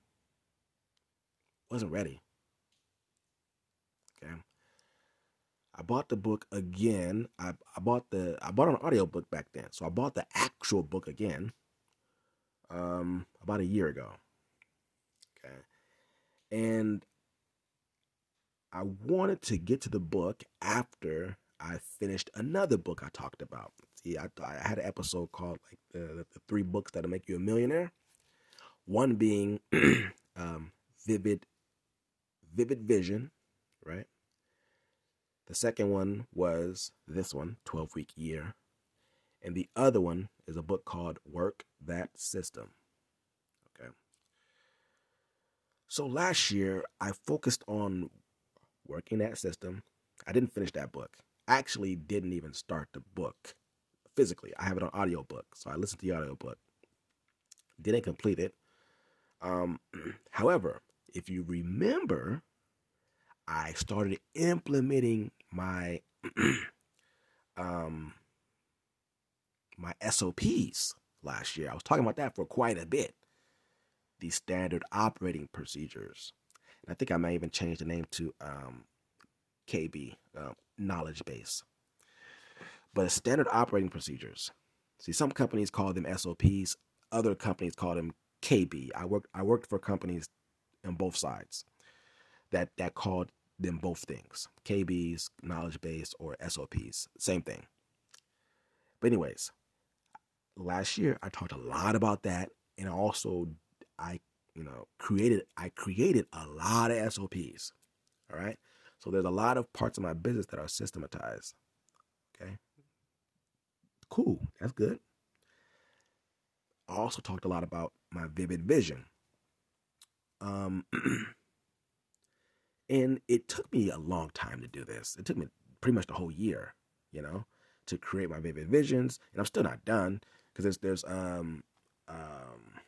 Wasn't ready. Okay. I bought the book again. I, I bought the I bought an audiobook back then. So I bought the actual book again um about a year ago. Okay. And I wanted to get to the book after I finished another book I talked about. See, I, I had an episode called like the, the three books that'll make you a millionaire. One being um, Vivid Vivid Vision, right? The second one was this one, 12 Week Year. And the other one is a book called Work That System. Okay. So last year, I focused on working that system. I didn't finish that book. I actually didn't even start the book physically. I have it on audiobook. So I listened to the audiobook. Didn't complete it. Um, however, if you remember, I started implementing my um my SOPs last year. I was talking about that for quite a bit. The standard operating procedures. And I think I may even change the name to um, KB, uh, knowledge base. But standard operating procedures. See, some companies call them SOPs, other companies call them KB. I worked I worked for companies on both sides that that called them both things KBs, knowledge base, or SOPs. Same thing. But, anyways, last year I talked a lot about that. And also, I, you know, created, I created a lot of SOPs. All right. So there's a lot of parts of my business that are systematized. Okay. Cool. That's good. I also talked a lot about my vivid vision. Um, And it took me a long time to do this. It took me pretty much the whole year, you know, to create my vivid visions. And I'm still not done because there's there's um um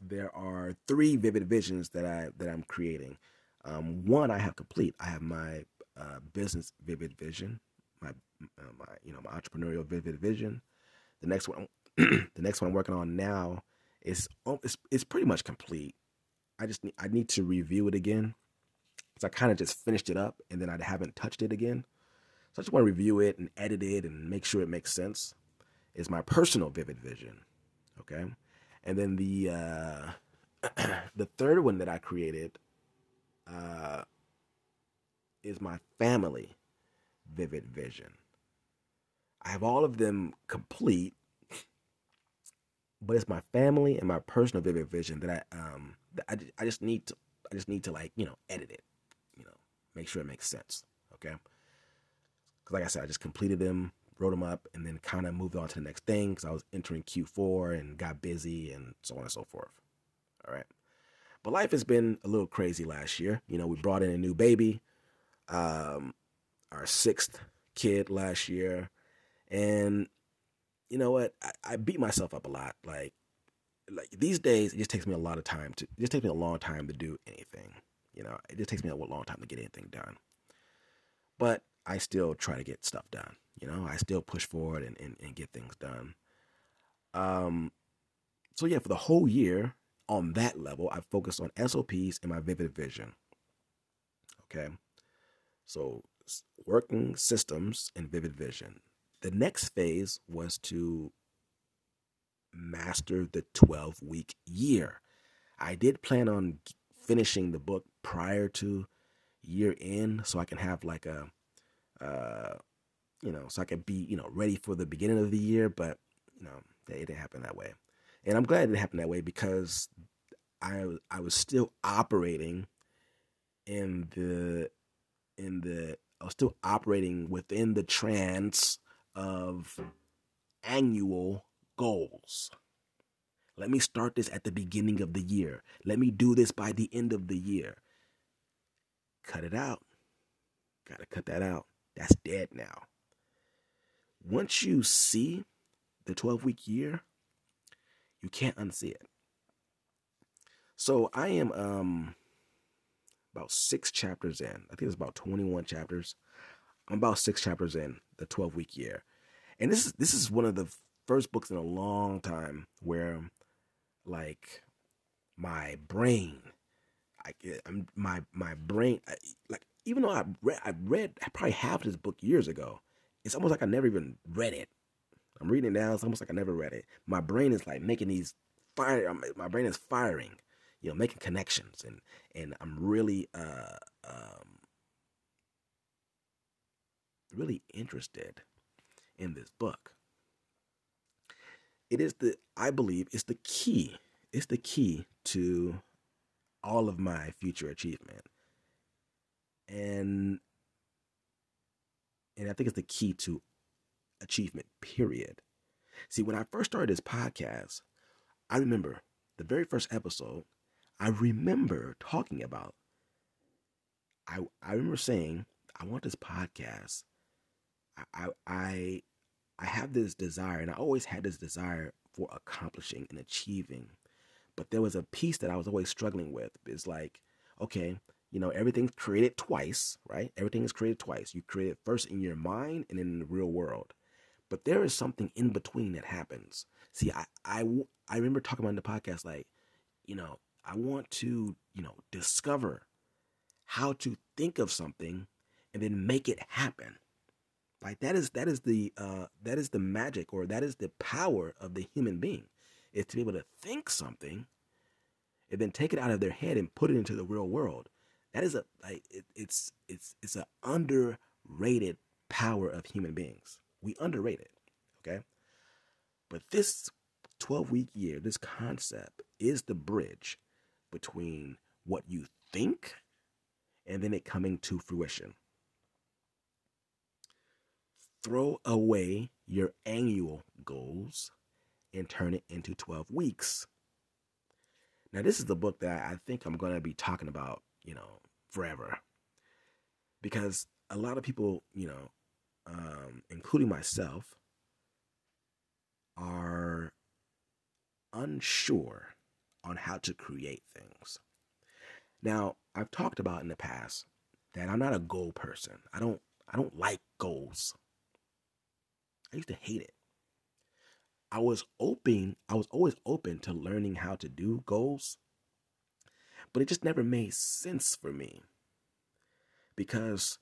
there are three vivid visions that I that I'm creating. Um, one I have complete. I have my uh, business vivid vision, my uh, my you know my entrepreneurial vivid vision. The next one, the next one I'm working on now is oh, it's it's pretty much complete. I just need, I need to review it again. So I kind of just finished it up and then I haven't touched it again. So I just want to review it and edit it and make sure it makes sense. Is my personal vivid vision, okay? And then the uh, the third one that I created uh, is my family vivid vision. I have all of them complete, but it's my family and my personal vivid vision that I um that I, I just need to I just need to like you know edit it, you know, make sure it makes sense. Okay. Because like I said, I just completed them, wrote them up, and then kind of moved on to the next thing because I was entering Q4 and got busy and so on and so forth. All right. But life has been a little crazy last year. You know, we brought in a new baby, um, our sixth kid last year, and you know what? I, I beat myself up a lot. Like like these days, it just takes me a lot of time to. It just takes me a long time to do anything. You know, it just takes me a long time to get anything done. But I still try to get stuff done. You know, I still push forward and, and, and get things done. Um, so yeah, for the whole year on that level, I focused on SOPs and my vivid vision. Okay, so working systems and vivid vision. The next phase was to master the 12 week year. I did plan on finishing the book prior to year end so I can have like a, uh, you know, so I can be, you know, ready for the beginning of the year, but, you know, it didn't happen that way. And I'm glad it didn't that way because I, I was still operating in the, in the, I was still operating within the trance of annual goals. Let me start this at the beginning of the year. Let me do this by the end of the year. Cut it out. Got to cut that out. That's dead now. Once you see the 12 week year, you can't unsee it. So I am um about six chapters in. I think it's about 21 chapters. I'm about six chapters in the 12 week year. And this is this is one of the first books in a long time where like my brain I I'm, my my brain I, like even though I read I read I probably half this book years ago. It's almost like I never even read it. I'm reading it now. It's almost like I never read it. My brain is like making these fire. My brain is firing, you know, making connections, and and I'm really uh um really interested in this book. It is the I believe it's the key. It's the key to all of my future achievement. And and I think it's the key to achievement, period. See, when I first started this podcast, I remember the very first episode, I remember talking about I I remember saying, I want this podcast. I I I have this desire, and I always had this desire for accomplishing and achieving. But there was a piece that I was always struggling with. It's like, okay, you know, everything's created twice, right? Everything is created twice. You create it first in your mind and in the real world. But there is something in between that happens. See, I, I, I remember talking about in the podcast, like, you know, I want to, you know, discover how to think of something and then make it happen. Like that is that is the uh, that is the magic or that is the power of the human being is to be able to think something and then take it out of their head and put it into the real world. That is a like it, it's it's it's an underrated power of human beings. We underrate it, okay? But this 12 week year, this concept is the bridge between what you think and then it coming to fruition throw away your annual goals and turn it into 12 weeks. Now, this is the book that I think I'm going to be talking about, you know, forever. Because a lot of people, you know, um, including myself, are unsure on how to create things. Now, I've talked about in the past that I'm not a goal person. I don't I don't like goals. I used to hate it. I was open, I was always open to learning how to do goals, but it just never made sense for me because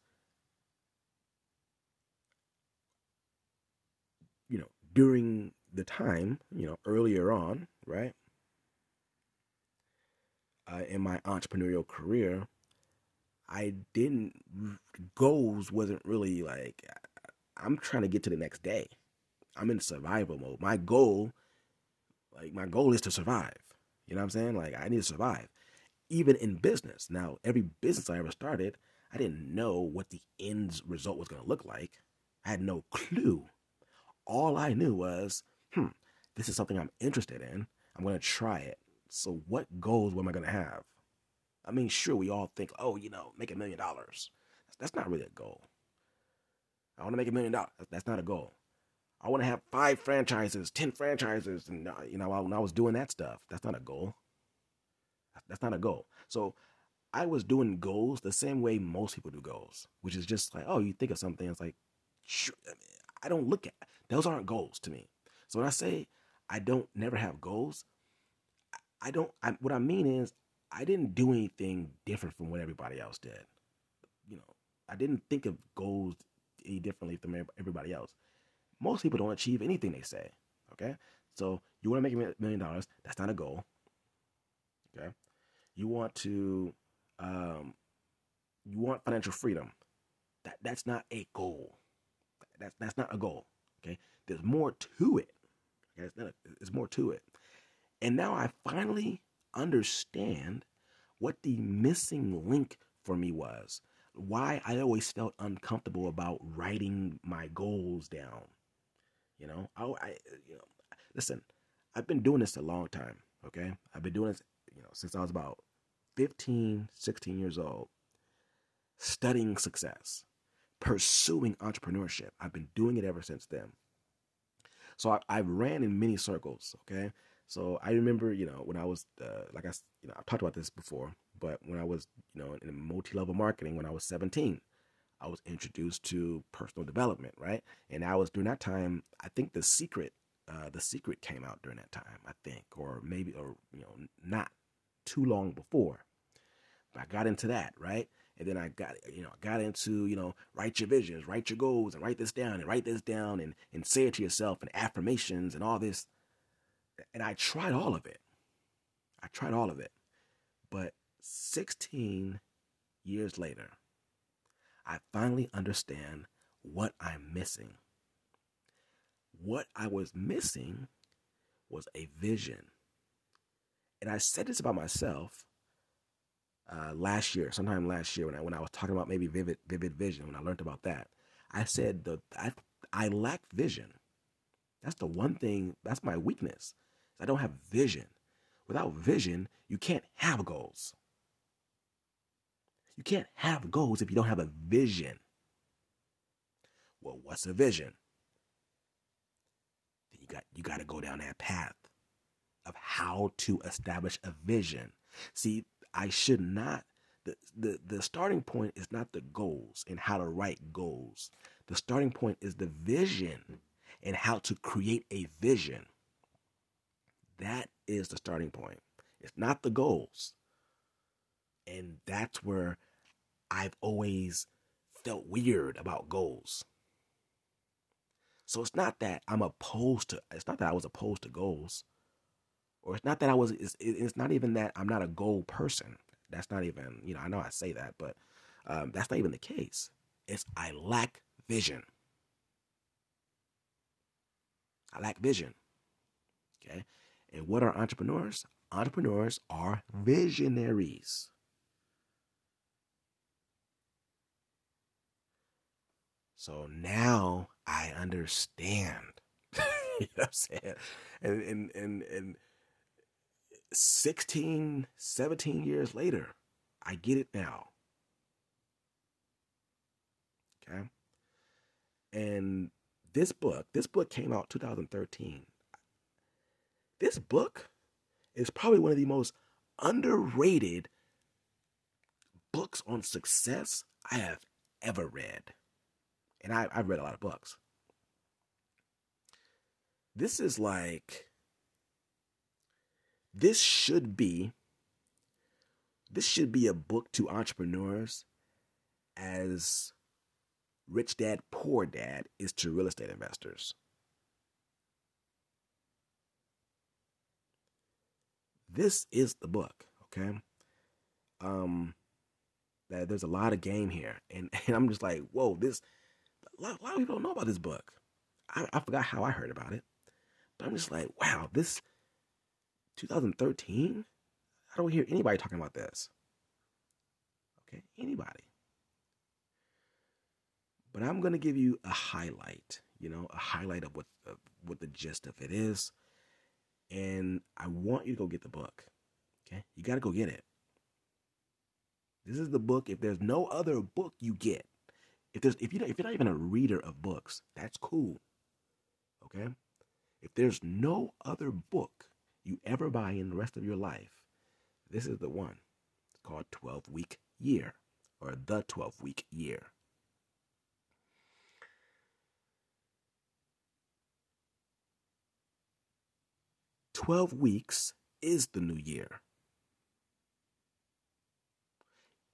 you know, during the time, you know, earlier on, right? Uh, in my entrepreneurial career, I didn't goals wasn't really like I'm trying to get to the next day. I'm in survival mode. My goal, like my goal is to survive. You know what I'm saying? Like I need to survive. Even in business. Now, every business I ever started, I didn't know what the end result was going to look like. I had no clue. All I knew was, hmm, this is something I'm interested in. I'm going to try it. So, what goals am I going to have? I mean, sure, we all think, oh, you know, make a million dollars. That's not really a goal. I want to make a million dollars. That's not a goal. I want to have five franchises, 10 franchises. And, uh, you know, when I was doing that stuff, that's not a goal. That's not a goal. So I was doing goals the same way most people do goals, which is just like, oh, you think of something. It's like, I don't look at those aren't goals to me. So when I say I don't never have goals, I don't, I, what I mean is I didn't do anything different from what everybody else did. You know, I didn't think of goals any differently from everybody else. Most people don't achieve anything they say. Okay, So you want to make a million dollars. That's not a goal. Okay. You want to, um, you want financial freedom. That that's not a goal. That's that's not a goal. Okay. There's more to it. Okay. It's, a, it's more to it. And now I finally understand what the missing link for me was. Why I always felt uncomfortable about writing my goals down. You know, I, I you know, listen, I've been doing this a long time. Okay. I've been doing this, you know, since I was about 15, 16 years old, studying success, pursuing entrepreneurship. I've been doing it ever since then. So I, I ran in many circles. Okay. So I remember, you know, when I was, uh, like I, you know, I've talked about this before, but when I was, you know, in multi-level marketing, when I was 17, I was introduced to personal development, right? And I was during that time, I think the secret, uh, the secret came out during that time, I think, or maybe, or you know, not too long before. But I got into that, right? And then I got, you know, I got into, you know, write your visions, write your goals, and write this down, and write this down, and and say it to yourself, and affirmations, and all this. And I tried all of it. I tried all of it. But 16 years later, I finally understand what I'm missing. What I was missing was a vision. And I said this about myself uh, last year, sometime last year when I when I was talking about maybe vivid vivid vision, when I learned about that. I said the I, I lack vision. That's the one thing, that's my weakness. I don't have vision. Without vision, you can't have goals. You can't have goals if you don't have a vision. Well, what's a vision? Then you got you got to go down that path of how to establish a vision. See, I should not the, the the starting point is not the goals and how to write goals. The starting point is the vision and how to create a vision. That is the starting point. It's not the goals. And that's where I've always felt weird about goals. So it's not that I'm opposed to, it's not that I was opposed to goals. Or it's not that I was, it's, it's not even that I'm not a goal person. That's not even, you know, I know I say that, but um, that's not even the case. It's I lack vision. I lack vision. Okay. And what are entrepreneurs? Entrepreneurs are visionaries. So now I understand. you know what I'm saying? And, and, and, and 16, 17 years later, I get it now. Okay. And this book, this book came out 2013. This book is probably one of the most underrated books on success I have ever read. And I, I've read a lot of books. This is like, this should be, this should be a book to entrepreneurs as Rich Dad Poor Dad is to real estate investors. this is the book, okay? Um, that there's a lot of game here, and, and I'm just like, whoa, this. A lot, a lot of people don't know about this book. I, I forgot how I heard about it, but I'm just like, wow, this 2013. I don't hear anybody talking about this. Okay, anybody. But I'm gonna give you a highlight. You know, a highlight of what of what the gist of it is and I want you to go get the book. Okay? You got to go get it. This is the book. If there's no other book you get, if there's if you if you're not even a reader of books, that's cool. Okay? If there's no other book you ever buy in the rest of your life, this is the one. It's called 12 Week Year or The 12 Week Year. 12 weeks is the new year.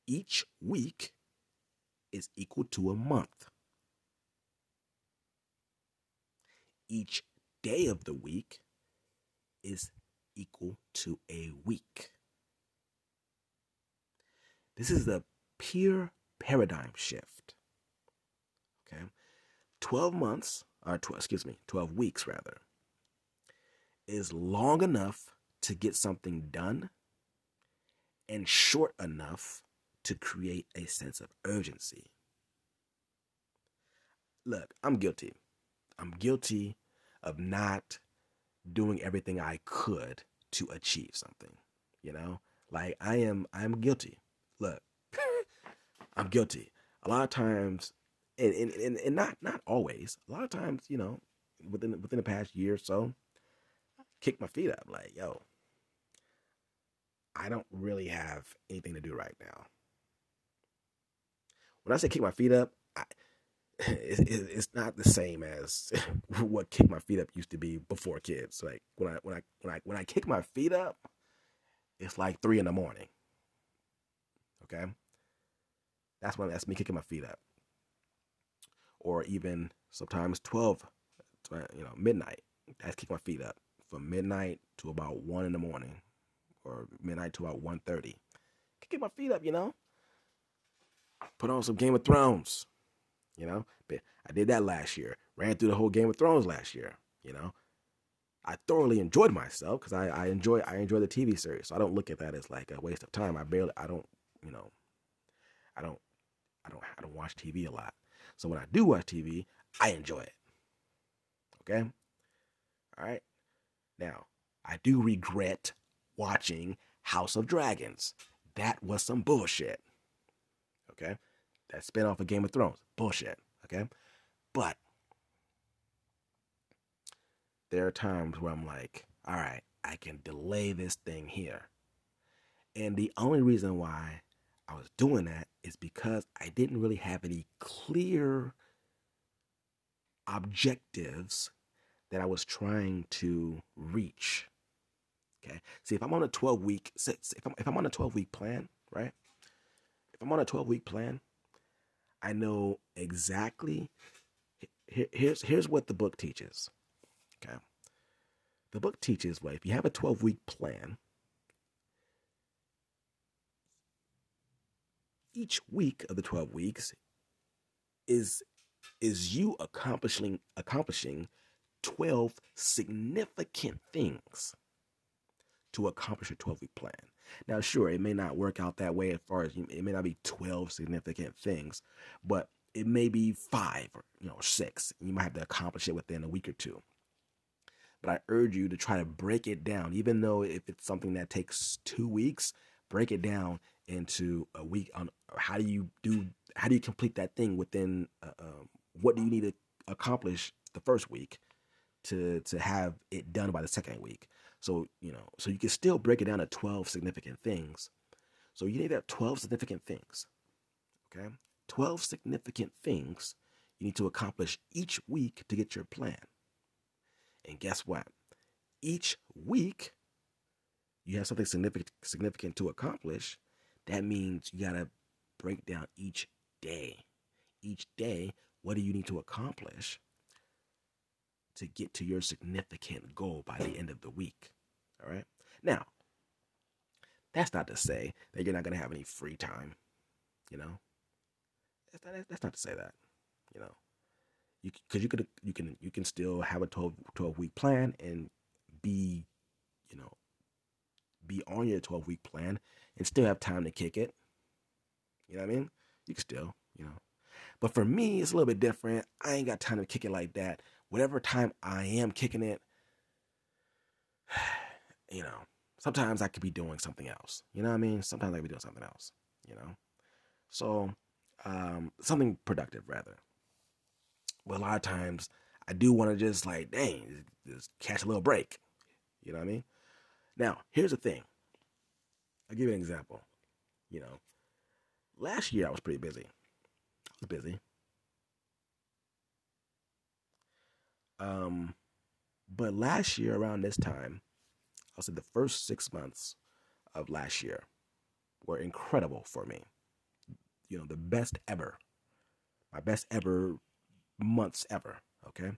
Each week is equal to a month. Each day of the week is equal to a week. This is the pure paradigm shift. Okay. 12 months, or 12, excuse me, 12 weeks rather, is long enough to get something done and short enough to create a sense of urgency. Look, I'm guilty. I'm guilty of not doing everything I could to achieve something. You know, like I am, I'm guilty. Look, I'm guilty. A lot of times, and, and, and, not not always. A lot of times, you know, within within the past year or so, kick my feet up. Like, yo, I don't really have anything to do right now. When I say kick my feet up, I, it, it, it's not the same as what kick my feet up used to be before kids. Like when I when I when I when I kick my feet up, it's like three in the morning. Okay, that's when that's me kicking my feet up, or even sometimes twelve, uh, you know, midnight. That's kicking my feet up from midnight to about one in the morning, or midnight to about one thirty. Kicking my feet up, you know. Put on some Game of Thrones you know, but I did that last year. Ran through the whole Game of Thrones last year. You know, I thoroughly enjoyed myself because I, I enjoy I enjoy the TV series. So I don't look at that as like a waste of time. I barely I don't you know, I don't I don't I don't watch TV a lot. So when I do watch TV, I enjoy it. Okay. All right. Now I do regret watching House of Dragons. That was some bullshit. Okay that spin off of Game of Thrones. Bullshit. Okay? But there are times where I'm like, all right, I can delay this thing here. And the only reason why I was doing that is because I didn't really have any clear objectives that I was trying to reach. Okay. See, if I'm on a 12 week, if I'm, if I'm on a 12 week plan, right? I'm on a 12 week plan, I know exactly. here's here's what the book teaches. Okay, the book teaches well if you have a 12 week plan, each week of the 12 weeks is is you accomplishing accomplishing 12 significant things to accomplish a 12 week plan. Now, sure, it may not work out that way as far as it may not be 12 significant things, but it may be five or you know six. You might have to accomplish it within a week or two. But I urge you to try to break it down, even though if it's something that takes two weeks, break it down into a week on how do you do how do you complete that thing within uh, um, what do you need to accomplish the first week to to have it done by the second week so, you know, so you can still break it down to 12 significant things. So you need to have 12 significant things. Okay? 12 significant things you need to accomplish each week to get your plan. And guess what? Each week you have something significant significant to accomplish. That means you got to break down each day. Each day, what do you need to accomplish to get to your significant goal by the end of the week. All right. Now, that's not to say that you're not going to have any free time. You know, that's not, that's not to say that. You know, you because you could you can you can still have a 12, 12 week plan and be, you know, be on your 12 week plan and still have time to kick it. You know what I mean? You can still, you know. But for me, it's a little bit different. I ain't got time to kick it like that whatever time I am kicking it, you know, sometimes I could be doing something else. You know what I mean? Sometimes I could be doing something else, you know? So, um, something productive rather. But a lot of times I do want to just like, dang, just catch a little break. You know what I mean? Now, here's the thing. I'll give you an example. You know, last year I was pretty busy. I was busy. Um, but last year, around this time, I'll say the first six months of last year were incredible for me. You know, the best ever, my best ever months ever. Okay.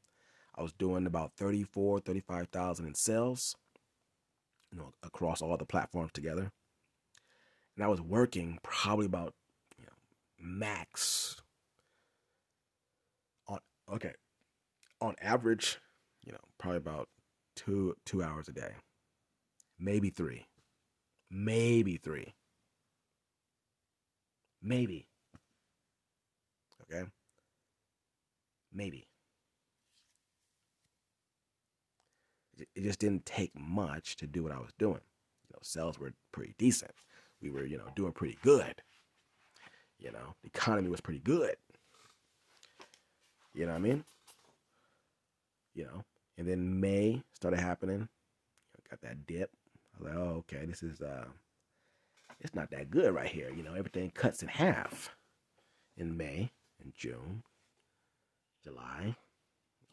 I was doing about 34, 35,000 in sales. you know, across all the platforms together. And I was working probably about, you know, max on okay, on average, you know, probably about two two hours a day, maybe three, maybe three, maybe. Okay, maybe. it just didn't take much to do what I was doing. You know, sales were pretty decent. We were, you know, doing pretty good. You know, the economy was pretty good. You know what I mean? You know, and then May started happening. Got that dip. I was like, oh, okay, this is uh, it's not that good right here. You know, everything cuts in half in May and June, July,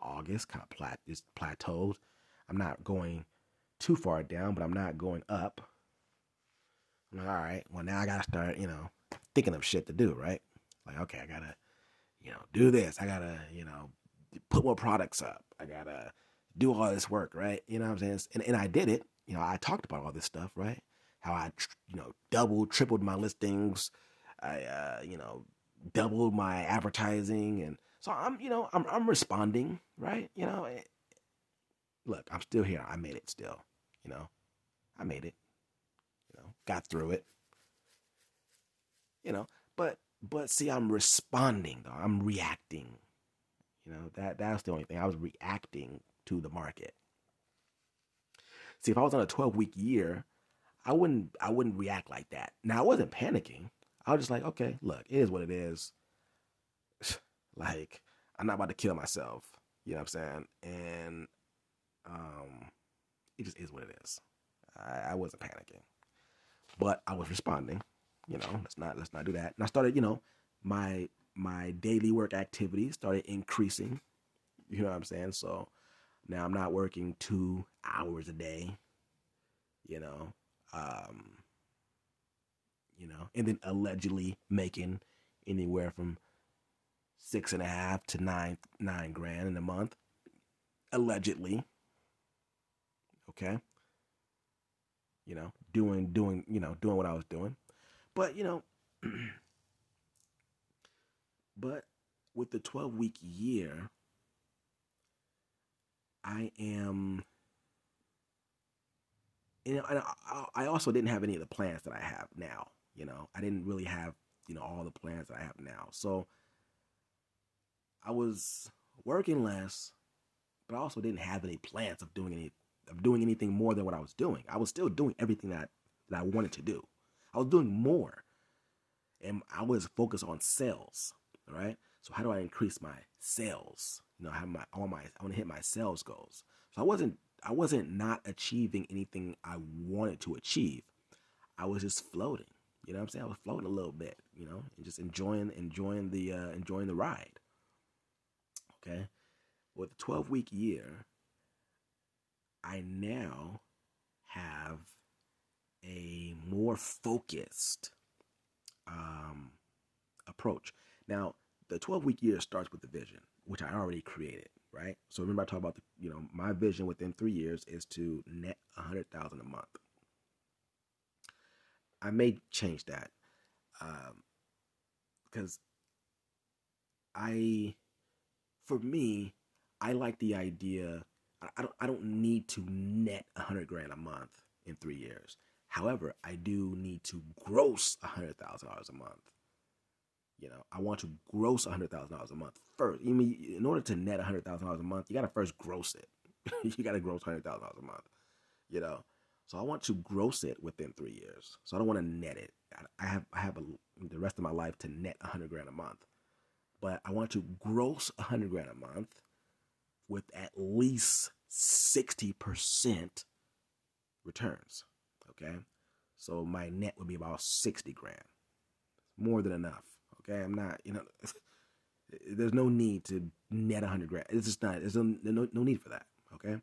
August, kind of plat just plateaus. I'm not going too far down, but I'm not going up. I'm like, all right, well now I gotta start, you know, thinking of shit to do, right? Like, okay, I gotta, you know, do this. I gotta, you know, put more products up. I gotta do all this work, right? You know what I'm saying? And, and I did it. You know, I talked about all this stuff, right? How I, you know, doubled, tripled my listings. I, uh, you know, doubled my advertising, and so I'm, you know, I'm, I'm responding, right? You know, look, I'm still here. I made it still. You know, I made it. You know, got through it. You know, but but see, I'm responding though. I'm reacting. You know, that that's the only thing. I was reacting to the market. See, if I was on a 12 week year, I wouldn't I wouldn't react like that. Now I wasn't panicking. I was just like, okay, look, it is what it is. like, I'm not about to kill myself. You know what I'm saying? And um, it just is what it is. I, I wasn't panicking, but I was responding. You know, let's not let's not do that. And I started, you know, my my daily work activities started increasing. You know what I'm saying? So now I'm not working two hours a day. You know, um, you know, and then allegedly making anywhere from six and a half to nine nine grand in a month. Allegedly, okay? You know, doing doing, you know, doing what I was doing. But, you know, but with the 12 week year, I am you know, and I also didn't have any of the plans that I have now. You know, I didn't really have, you know, all the plans that I have now. So I was working less, but I also didn't have any plans of doing any of doing anything more than what I was doing. I was still doing everything that, that I wanted to do. I was doing more. And I was focused on sales. Right. So how do I increase my sales? You know, have my all my I want to hit my sales goals. So I wasn't I wasn't not achieving anything I wanted to achieve. I was just floating. You know what I'm saying? I was floating a little bit, you know, and just enjoying enjoying the uh enjoying the ride. Okay. With a 12 week year, I now have a more focused um, approach. Now, the 12 week year starts with the vision, which I already created, right? So remember I talked about the, you know, my vision within three years is to net a hundred thousand a month. I may change that because um, I, for me, I like the idea I don't I don't need to net a hundred grand a month in three years. However, I do need to gross a hundred thousand dollars a month. You know, I want to gross hundred thousand dollars a month first. You mean in order to net hundred thousand dollars a month, you got to first gross it. you got to gross hundred thousand dollars a month. You know, so I want to gross it within three years. So I don't want to net it. I have I have a, the rest of my life to net hundred grand a month, but I want to gross hundred grand a month with at least 60% returns. Okay. So my net would be about 60 grand. More than enough. Okay. I'm not, you know, there's no need to net 100 grand. It's just not, there's no, no, need for that. Okay.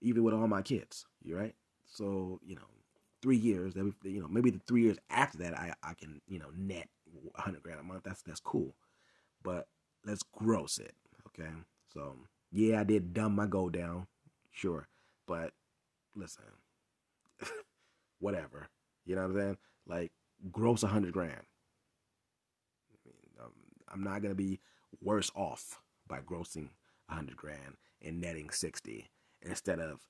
Even with all my kids. You right. So, you know, three years, you know, maybe the three years after that, I, I can, you know, net 100 grand a month. That's, that's cool. But let's gross it. Okay. So, yeah, I did dumb my goal down, sure, but listen, whatever. You know what I'm saying? Like gross a hundred grand. I'm not gonna be worse off by grossing hundred grand and netting sixty instead of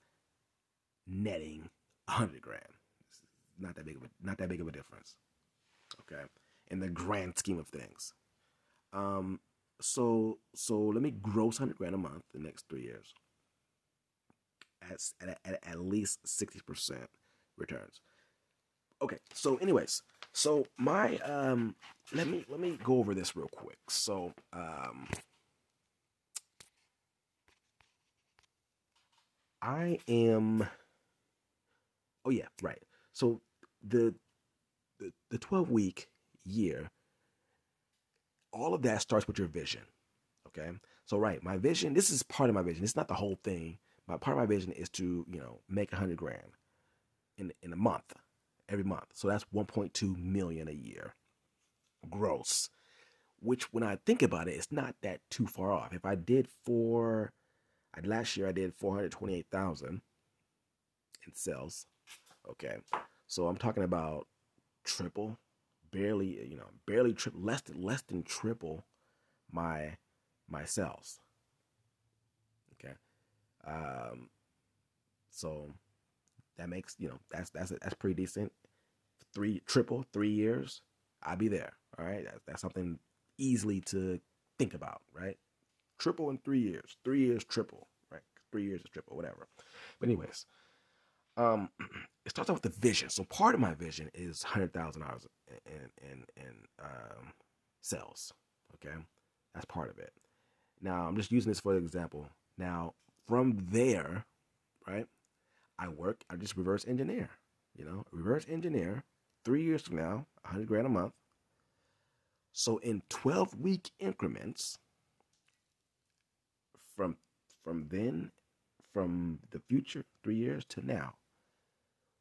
netting hundred grand. It's not that big of a not that big of a difference. Okay, in the grand scheme of things. Um, so so let me gross hundred grand a month the next three years. At at, at, least sixty percent returns. Okay, so anyways, so my um, let me let me go over this real quick. So um, I am. Oh yeah, right. So the the the twelve week year, all of that starts with your vision. Okay, so right, my vision. This is part of my vision. It's not the whole thing. My part of my vision is to you know make a hundred grand in in a month, every month. So that's one point two million a year, gross. Which, when I think about it, it's not that too far off. If I did four last year I did 428,000 in sales. Okay. So I'm talking about triple, barely, you know, barely triple, less than less than triple my my sales. Okay. Um so that makes, you know, that's that's that's pretty decent. Three triple, 3 years, I'll be there. All right? That, that's something easily to think about, right? triple in three years. Three years triple, right? Three years is triple, whatever. But anyways, um, it starts off with the vision. So part of my vision is hundred thousand dollars in in in um, sales. Okay, that's part of it. Now I'm just using this for example. Now from there, right? I work. I just reverse engineer. You know, reverse engineer. Three years from now, hundred grand a month. So in twelve week increments, from from then, from the future, three years to now,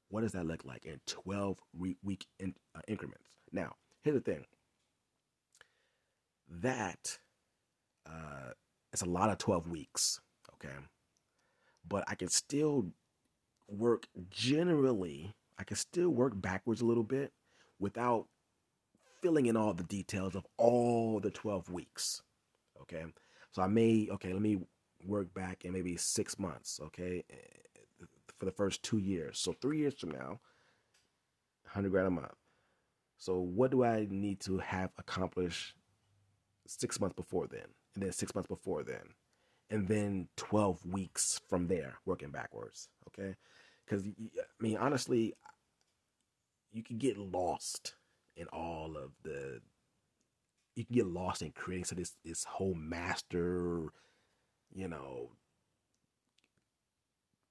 what does that look like in 12 week in, uh, increments? Now, here's the thing. That uh, it's a lot of 12 weeks, okay? But I can still work generally, I can still work backwards a little bit without filling in all the details of all the 12 weeks, okay? So I may, okay, let me work back in maybe six months, okay, eh, for the first two years. So three years from now, 100 grand a month. So what do I need to have accomplished six months before then? And then six months before then? And then 12 weeks from there, working backwards, okay? Because, I mean, honestly, you can get lost in all of the you can get lost in creating so this this whole master, you know,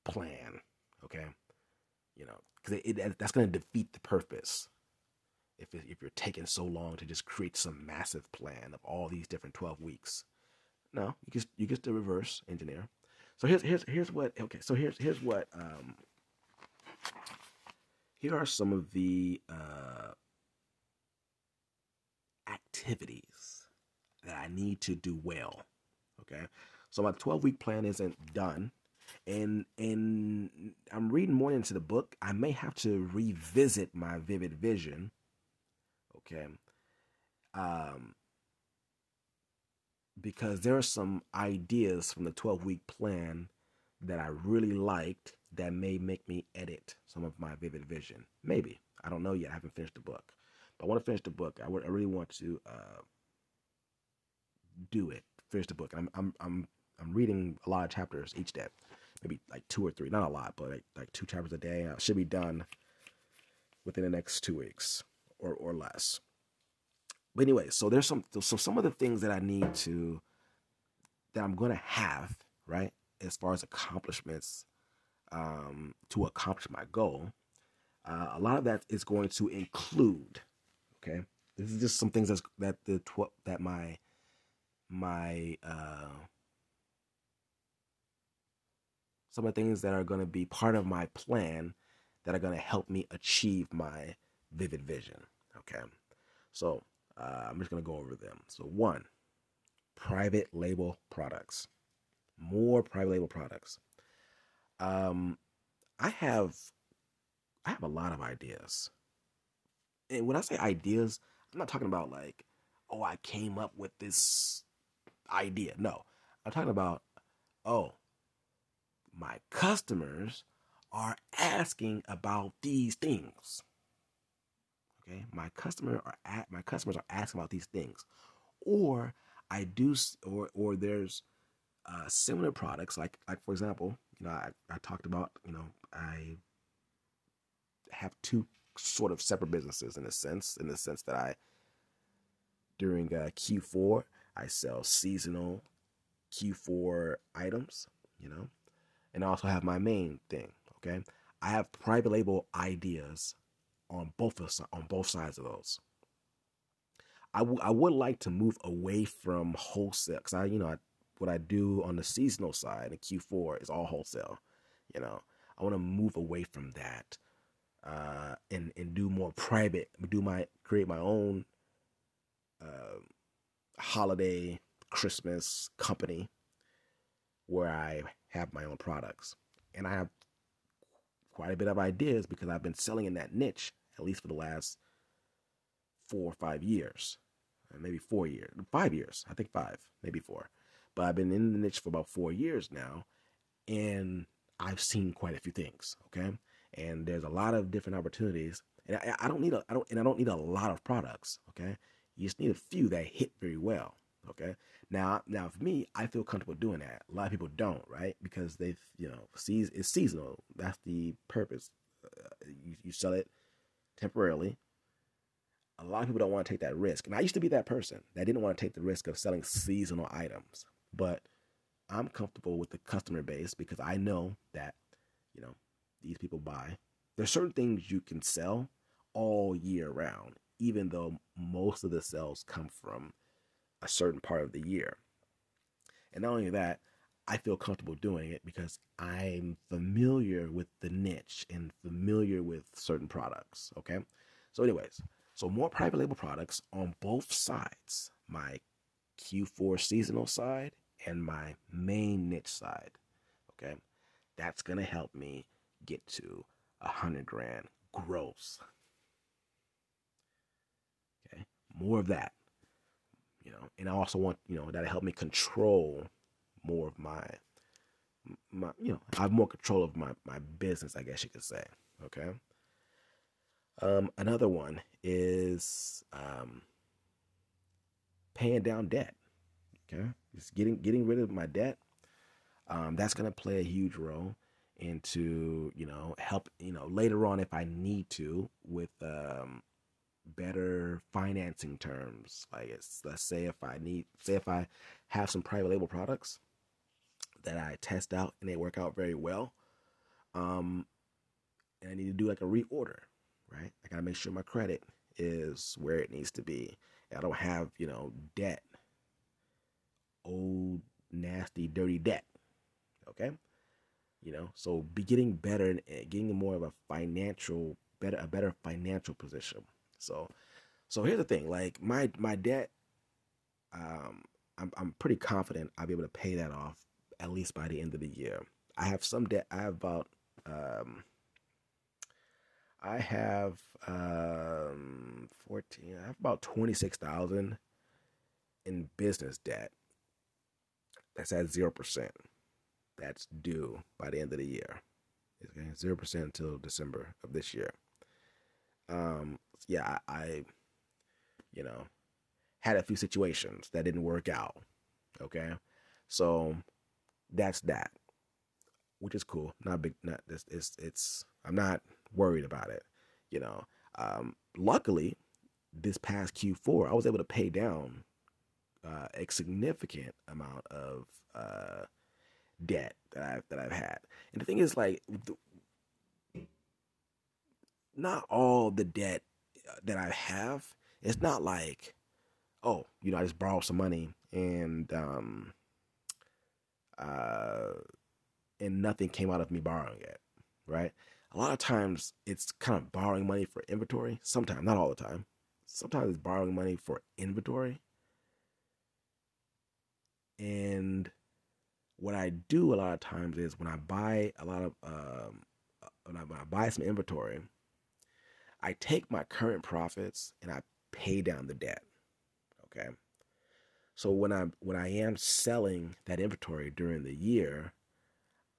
plan. Okay, you know, because it, it, that's going to defeat the purpose. If it, if you're taking so long to just create some massive plan of all these different twelve weeks, no, you just you get the reverse engineer. So here's here's here's what okay. So here's here's what um. Here are some of the uh, activities that I need to do well. Okay. So my 12 week plan isn't done. And and I'm reading more into the book. I may have to revisit my vivid vision. Okay. Um because there are some ideas from the 12 week plan that I really liked that may make me edit some of my vivid vision. Maybe. I don't know yet. I haven't finished the book. But I want to finish the book. I, really want to uh, do it. Finish the book. I'm I'm I'm I'm reading a lot of chapters each day, maybe like two or three. Not a lot, but like, like two chapters a day. I should be done within the next two weeks or or less. But anyway, so there's some so some of the things that I need to that I'm gonna have right as far as accomplishments um, to accomplish my goal. Uh, a lot of that is going to include Okay, this is just some things that's, that the tw- that my my uh, some of the things that are going to be part of my plan that are going to help me achieve my vivid vision. Okay, so uh, I'm just going to go over them. So one, private label products, more private label products. Um, I have I have a lot of ideas. And when I say ideas, I'm not talking about like, oh, I came up with this idea. No, I'm talking about, oh, my customers are asking about these things. Okay, my customer are at, my customers are asking about these things, or I do, or or there's uh, similar products like like for example, you know, I, I talked about you know I have two sort of separate businesses in a sense, in the sense that I during uh, Q4 I sell seasonal Q4 items, you know, and I also have my main thing. Okay, I have private label ideas on both of, on both sides of those. I, w- I would like to move away from wholesale because I you know I, what I do on the seasonal side in Q4 is all wholesale. You know I want to move away from that uh, and and do more private, do my create my own uh, holiday Christmas company where I have my own products, and I have quite a bit of ideas because I've been selling in that niche at least for the last four or five years, maybe four years, five years, I think five, maybe four. But I've been in the niche for about four years now, and I've seen quite a few things. Okay, and there's a lot of different opportunities, and I, I don't need a, I don't, and I don't need a lot of products. Okay, you just need a few that hit very well. Okay, now, now for me, I feel comfortable doing that. A lot of people don't, right? Because they've, you know, sees it's seasonal. That's the purpose. Uh, you, you sell it temporarily. A lot of people don't want to take that risk. And I used to be that person that didn't want to take the risk of selling seasonal items. But I'm comfortable with the customer base because I know that, you know, these people buy. There's certain things you can sell all year round, even though most of the sales come from a certain part of the year. And not only that, I feel comfortable doing it because I'm familiar with the niche and familiar with certain products. Okay. So, anyways, so more private label products on both sides my Q4 seasonal side and my main niche side. Okay. That's going to help me get to a hundred grand gross. Okay. More of that. You know, and I also want, you know, that'll help me control more of my my you know I have more control of my my business I guess you could say okay um another one is um paying down debt okay just getting getting rid of my debt um that's going to play a huge role into you know help you know later on if I need to with um better financing terms like it's let's say if I need say if I have some private label products that I test out and they work out very well. Um, and I need to do like a reorder, right? I gotta make sure my credit is where it needs to be. I don't have, you know, debt, old, nasty, dirty debt. Okay, you know, so be getting better and getting more of a financial, better, a better financial position. So, so here's the thing: like my my debt, um, I'm I'm pretty confident I'll be able to pay that off at least by the end of the year. I have some debt. I have about um, I have um, fourteen. I have about twenty six thousand in business debt. That's at zero percent. That's due by the end of the year. Zero percent until December of this year. Um, yeah, I, you know, had a few situations that didn't work out. Okay, so that's that, which is cool. Not big. Not this it's. it's I'm not worried about it. You know. Um, luckily, this past Q4, I was able to pay down uh, a significant amount of uh, debt that I've that I've had. And the thing is, like, not all the debt uh, that I have. It's not like, oh, you know, I just borrowed some money and um, uh, and nothing came out of me borrowing it, right? A lot of times it's kind of borrowing money for inventory. Sometimes, not all the time. Sometimes it's borrowing money for inventory. And what I do a lot of times is when I buy a lot of um, when I, when I buy some inventory, I take my current profits and I pay down the debt. Okay. So when I when I am selling that inventory during the year,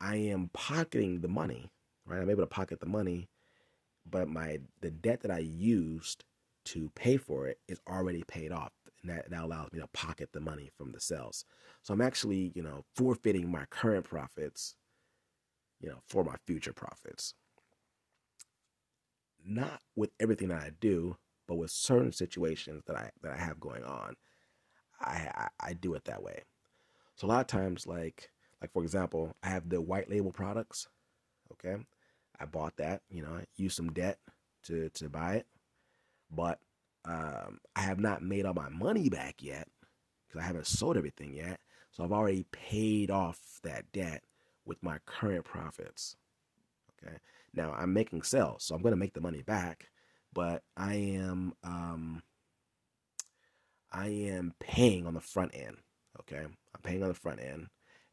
I am pocketing the money, right? I'm able to pocket the money, but my the debt that I used to pay for it is already paid off. And that, that allows me to pocket the money from the sales. So I'm actually, you know, forfeiting my current profits, you know, for my future profits. Not with everything that I do, but with certain situations that I that I have going on, I, I, I do it that way. So a lot of times, like like for example, I have the white label products. Okay, I bought that. You know, I used some debt to to buy it, but um, I have not made all my money back yet because I haven't sold everything yet. So I've already paid off that debt with my current profits. Okay. Now I'm making sales, so I'm going to make the money back, but I am um, I am paying on the front end. Okay, I'm paying on the front end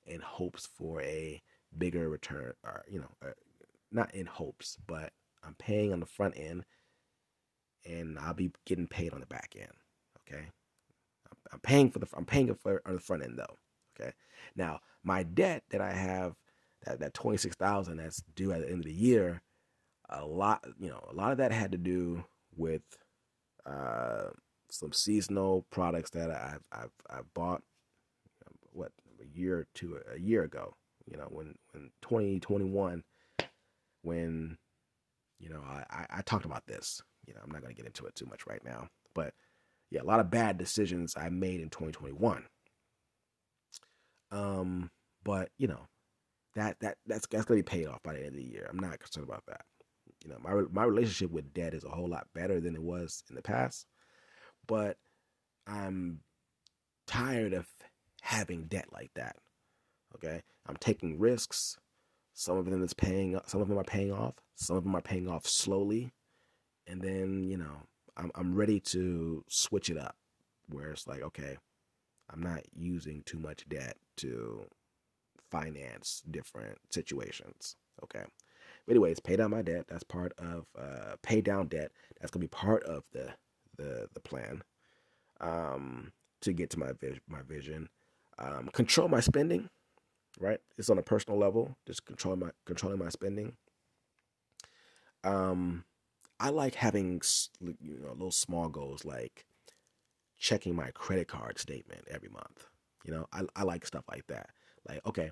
in hopes for a bigger return, or you know, not in hopes, but I'm paying on the front end, and I'll be getting paid on the back end. Okay, I'm, paying for the I'm paying for on the front end though. Okay, now my debt that I have that that twenty six thousand that's due at the end of the year, a lot you know a lot of that had to do with uh, some seasonal products that I've I've, I've bought what a year or two a year ago. You know when when twenty twenty one when you know I, I talked about this. You know I'm not gonna get into it too much right now, but yeah, a lot of bad decisions I made in 2021. Um, but you know that that that's that's gonna be paid off by the end of the year. I'm not concerned about that. You know, my my relationship with debt is a whole lot better than it was in the past, but I'm tired of having debt like that. Okay, I'm taking risks. Some of them is paying. Some of them are paying off. Some of them are paying off slowly, and then you know I'm I'm ready to switch it up, where it's like okay, I'm not using too much debt to finance different situations. Okay. But anyways, pay down my debt. That's part of uh, pay down debt. That's gonna be part of the the the plan um, to get to my vision. My vision. Um, control my spending. Right. It's on a personal level. Just control my controlling my spending. Um, I like having you know little small goals like checking my credit card statement every month. You know, I I like stuff like that. Like, okay,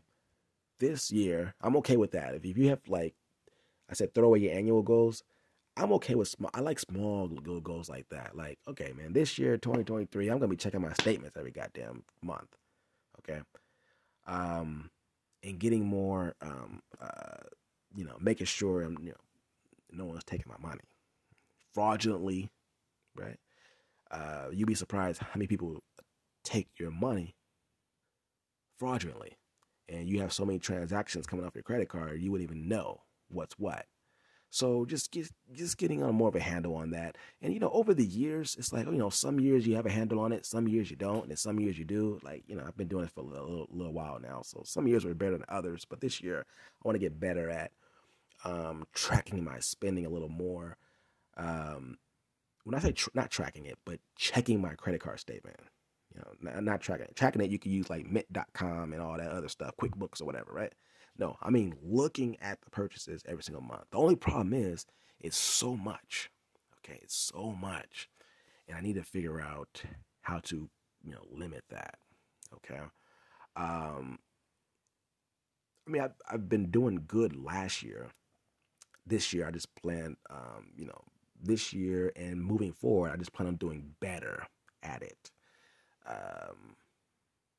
this year, I'm okay with that. If, if you have like I said, throw away your annual goals. I'm okay with small. I like small little goals like that. Like, okay, man, this year, 2023, I'm gonna be checking my statements every goddamn month. Okay, um, and getting more, um, uh, you know, making sure I'm, you know, no one's taking my money fraudulently, right? Uh, you'd be surprised how many people take your money fraudulently and you have so many transactions coming off your credit card, you wouldn't even know what's what. So just get, just getting on more of a handle on that. And you know, over the years, it's like you know, some years you have a handle on it, some years you don't, and some years you do. Like you know, I've been doing it for a little, little while now, so some years were better than others. But this year, I want to get better at um, tracking my spending a little more. Um, when I say tr- not tracking it, but checking my credit card statement. You know, not, tracking it. Tracking it, you can use like Mint.com and all that other stuff, QuickBooks or whatever, right? No, I mean looking at the purchases every single month. The only problem is it's so much. Okay, it's so much. And I need to figure out how to, you know, limit that. Okay. Um I mean, I've, I've been doing good last year. This year, I just plan, um, you know, this year and moving forward, I just plan on doing better at it um,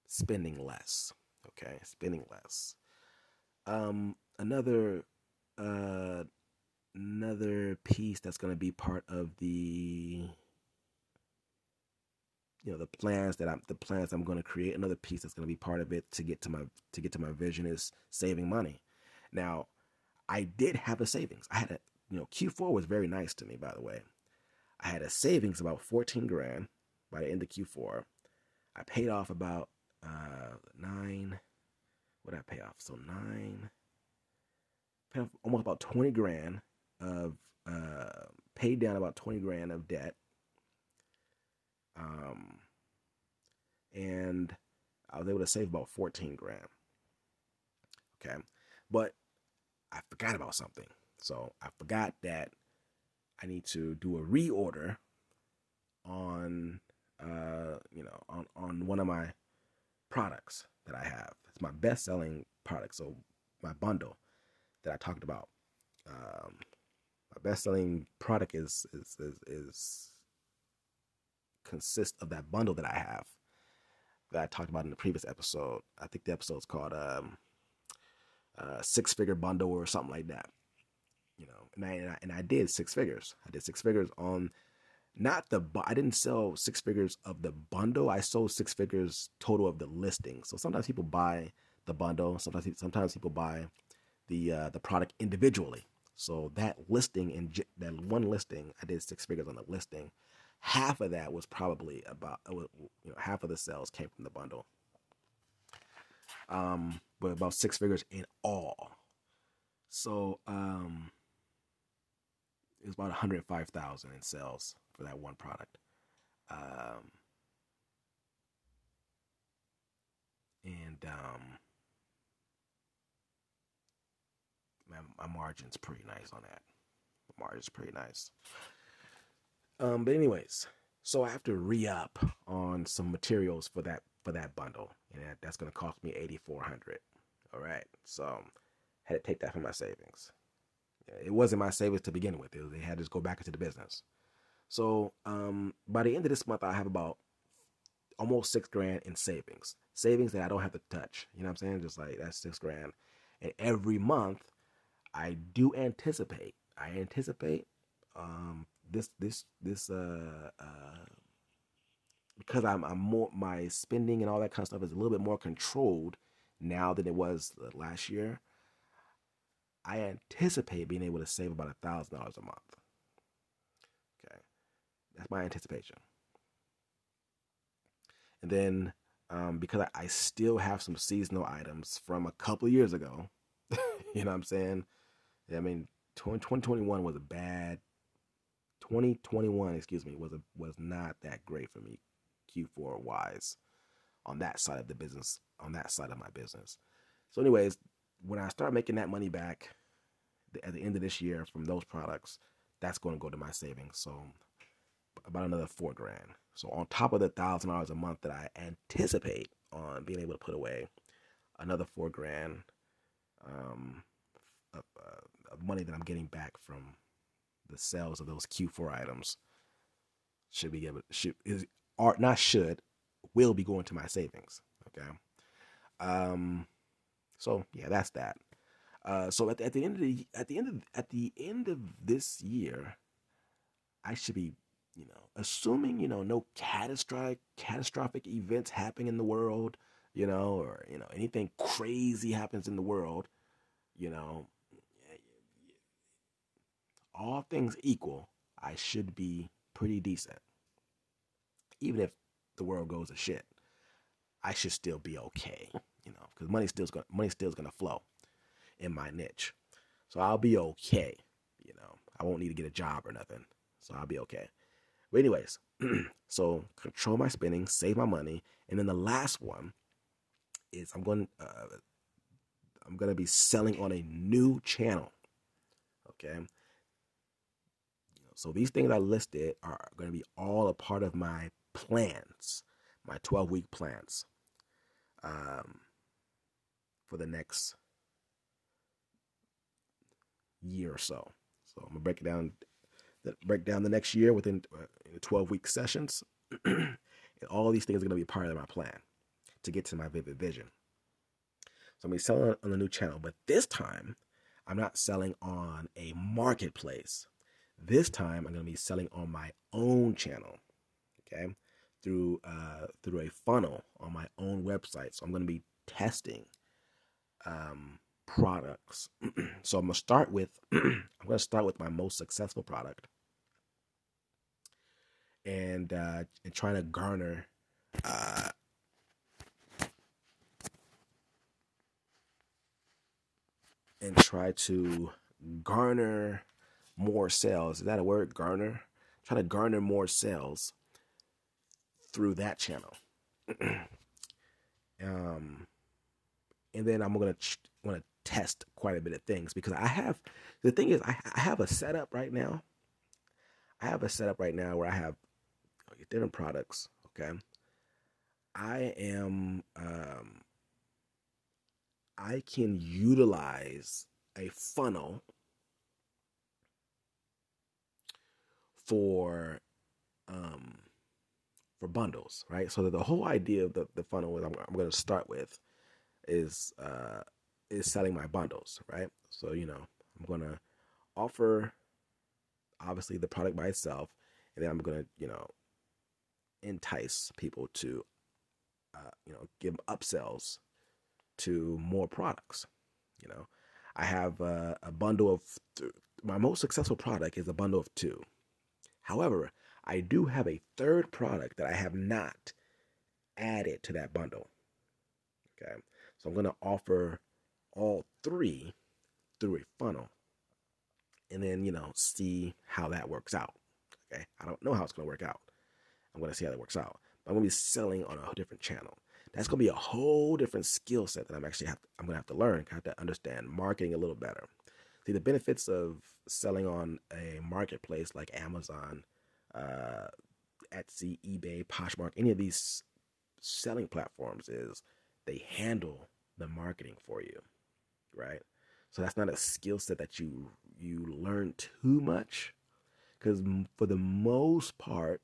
spending less. Okay, spending less. Um, another uh, another piece that's going to be part of the you know the plans that I'm the plans I'm going to create. Another piece that's going to be part of it to get to my to get to my vision is saving money. Now, I did have a savings. I had a you know Q4 was very nice to me by the way. I had a savings about 14 grand by the end of Q4. I paid off about uh, nine. What did I pay off? So nine. Almost about twenty grand of uh, paid down about 20 grand of debt. Um, and I was able to save about 14 grand. Okay. But I forgot about something. So I forgot that I need to do a reorder on uh you know on on one of my products that I have. It's my best selling product. So my bundle that I talked about. Um my best selling product is is is, is consists of that bundle that I have that I talked about in the previous episode. I think the episode's called um uh six figure bundle or something like that you know, and I, and I, and I did six figures. I did six figures on not the I didn't sell six figures of the bundle. I sold six figures total of the listing. So sometimes people buy the bundle. Sometimes sometimes people buy the uh, the product individually. So that listing and that one listing, I did six figures on the listing. Half of that was probably about you know half of the sales came from the bundle. Um, but about six figures in all. So um, it was about 105,000 in sales for that one product. Um, and um, my, my margin's pretty nice on that. The margin's pretty nice. Um, but anyways, so I have to re up on some materials for that for that bundle, and that, that's going to cost me 8,400. All right, so had to take that from my savings. It wasn't my savings to begin with. It, they had to just go back into the business. So um, by the end of this month, I have about almost six grand in savings. Savings that I don't have to touch. You know what I'm saying? Just like that's six grand. And every month, I do anticipate. I anticipate um, this this this uh, uh, because I'm I'm more my spending and all that kind of stuff is a little bit more controlled now than it was last year. I anticipate being able to save about a thousand dollars a month. That's my anticipation. And then um, because I, I, still have some seasonal items from a couple years ago, you know what I'm saying? I mean, 2021 was a bad. 2021, excuse me, was a was not that great for me, Q4 wise, on that side of the business, on that side of my business. So, anyways, when I start making that money back at the end of this year from those products, that's going to go to my savings. So about another four grand. So on top of the thousand dollars a month that I anticipate on being able to put away, another four grand um, of, uh, of money that I'm getting back from the sales of those Q4 items should be able should is are not should will be going to my savings. Okay. Um. So yeah, that's that. Uh, so at the, at the end of the at the end of at the end of this year, I should be, you know, assuming you know no catastrophic catastrophic events happen in the world, you know, or you know anything crazy happens in the world, you know, all things equal, I should be pretty decent. Even if the world goes to shit, I should still be okay, you know, because money still's going money still's gonna flow in my niche. So I'll be okay. You know, I won't need to get a job or nothing. So I'll be okay. But anyways, so control my spending, save my money, and then the last one is I'm going uh, I'm going to be selling on a new channel. Okay? So these things I listed are going to be all a part of my plans, my 12 week plans um, for the next year or so. So I'm gonna break it down, break down the next year within uh, 12 week sessions. and all these things are gonna be part of my plan to get to my vivid vision. So I'm gonna be selling on a new channel, but this time I'm not selling on a marketplace. This time I'm gonna be selling on my own channel. Okay, through uh, through a funnel on my own website. So I'm gonna be testing um, products. so I'm gonna start with I'm gonna start with my most successful product, and uh, and trying to garner. Uh, and try to garner more sales. Is that a word? Garner. Try to garner more sales through that channel. um, and then I'm gonna ch- to test quite a bit of things because I have the thing is I, I have a setup right now. I have a setup right now where I have different products. Okay, I am um, I can utilize a funnel for um, for bundles, right? So the whole idea of the, the funnel I'm, I'm going to start with is uh, is selling my bundles, right? So you know I'm going to offer obviously the product by itself, and then I'm going to you know entice people to uh, you know give upsells to more products. You know, I have uh, a bundle of th- my most successful product is a bundle of two. However, I do have a third product that I have not added to that bundle. Okay. So I'm going to offer all three through a funnel and then, you know, see how that works out. Okay. I don't know how it's going to work out. I'm going to see how that works out. But I'm going to be selling on a different channel. That's going to be a whole different skill set that I'm actually have I'm going to have to learn, have to understand marketing a little better. See, the benefits of selling on a marketplace like Amazon, uh, Etsy, eBay, Poshmark, any of these selling platforms is they handle the marketing for you, right? So that's not a skill set that you you learn too much, because for the most part,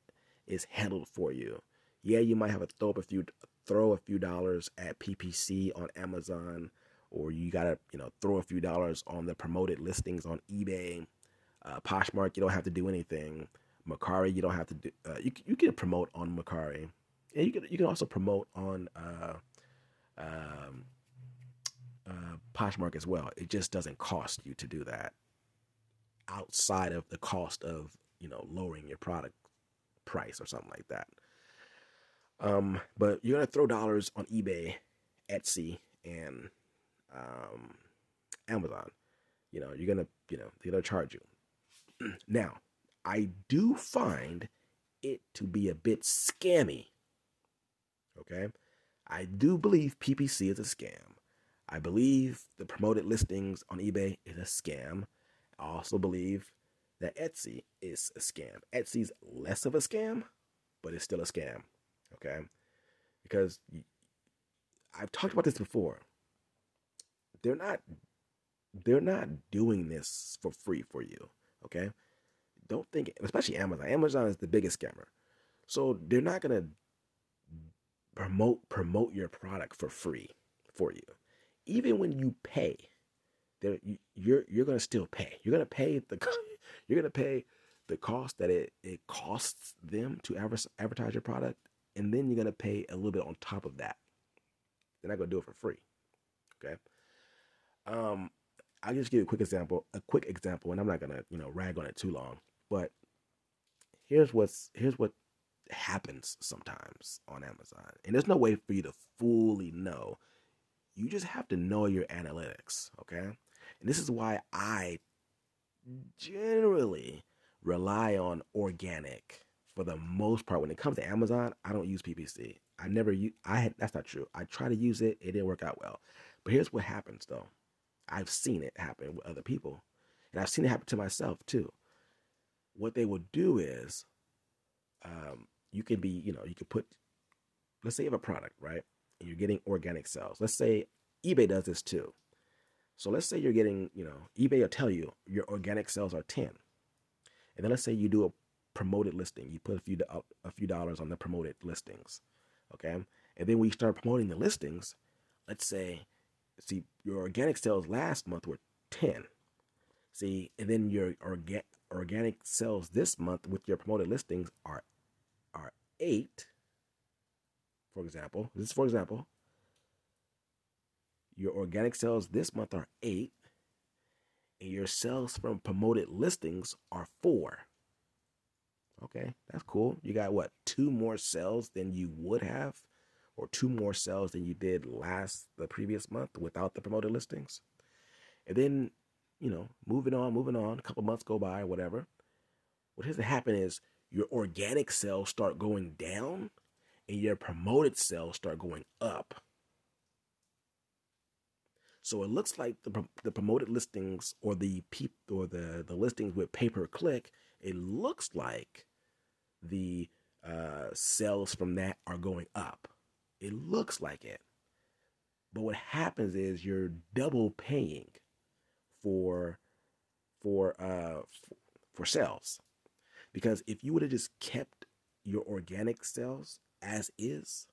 it's handled for you. Yeah, you might have to throw a few throw a few dollars at PPC on Amazon or you gotta you know throw a few dollars on the promoted listings on eBay. Uh, Poshmark, you don't have to do anything. Mercari, you don't have to do. Uh, you you can promote on Mercari, and you can you can also promote on uh, um, uh, Poshmark as well. It just doesn't cost you to do that outside of the cost of you know lowering your product price or something like that. Um, but you're gonna throw dollars on eBay, Etsy, and um, Amazon. You know, you're gonna, you know, they're gonna charge you. now, I do find it to be a bit scammy. Okay, I do believe PPC is a scam. I believe the promoted listings on eBay is a scam. I also believe that Etsy is a scam. Etsy's less of a scam, but it's still a scam. Okay, because I've talked about this before they're not they're not doing this for free for you. Okay, don't think, especially Amazon. Amazon is the biggest scammer, so they're not gonna promote promote your product for free for you. Even when you pay, they're you're you're gonna still pay. You're gonna pay the you're gonna pay the cost that it it costs them to advertise your product, and then you're gonna pay a little bit on top of that. They're not gonna do it for free. Okay. Um, I'll just give you a quick example. A quick example, and I'm not gonna you know rag on it too long. But here's what's here's what happens sometimes on Amazon, and there's no way for you to fully know. You just have to know your analytics, okay? And this is why I generally rely on organic for the most part. When it comes to Amazon, I don't use PPC. I never use. I had that's not true. I try to use it. It didn't work out well. But here's what happens though. I've seen it happen with other people. And I've seen it happen to myself too. What they will do is um, you can be, you know, you could put, let's say you have a product, right? And you're getting organic sales. Let's say eBay does this too. So let's say you're getting, you know, eBay will tell you your organic sales are 10. And then let's say you do a promoted listing. You put a few a few dollars on the promoted listings. Okay? And then when you start promoting the listings, let's say see your organic sales last month were 10 see and then your orga- organic sales this month with your promoted listings are are 8 for example this is for example your organic sales this month are 8 and your sales from promoted listings are 4 okay that's cool you got what two more sales than you would have or two more sales than you did last the previous month without the promoted listings. And then you know, moving on, moving on. A couple months go by, whatever. What has to happen is your organic sales start going down and your promoted sales start going up. So it looks like the, the promoted listings or the peep or the, the listings with pay per click, it looks like the uh, sales from that are going up. It looks like it. But what happens is you're double paying for for uh for sales. Because if you would have just kept your organic sales as is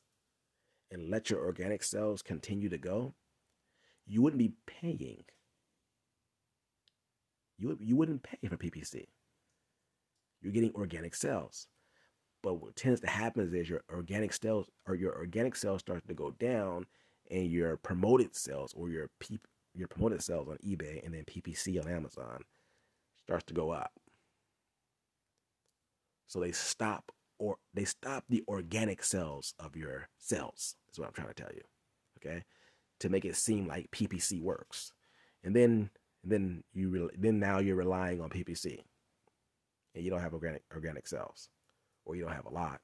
and let your organic sales continue to go, you wouldn't be paying. You, you wouldn't pay for PPC. You're getting organic sales. But what tends to happen is your organic sales or your organic sales starts to go down and your promoted sales or your P, your promoted sales on eBay and then PPC on Amazon starts to go up. So they stop or they stop the organic sales of your sales. Is what I'm trying to tell you. Okay, to make it seem like PPC works, and then then you re- then now you're relying on PPC, and you don't have organic organic sales, or you don't have a lot,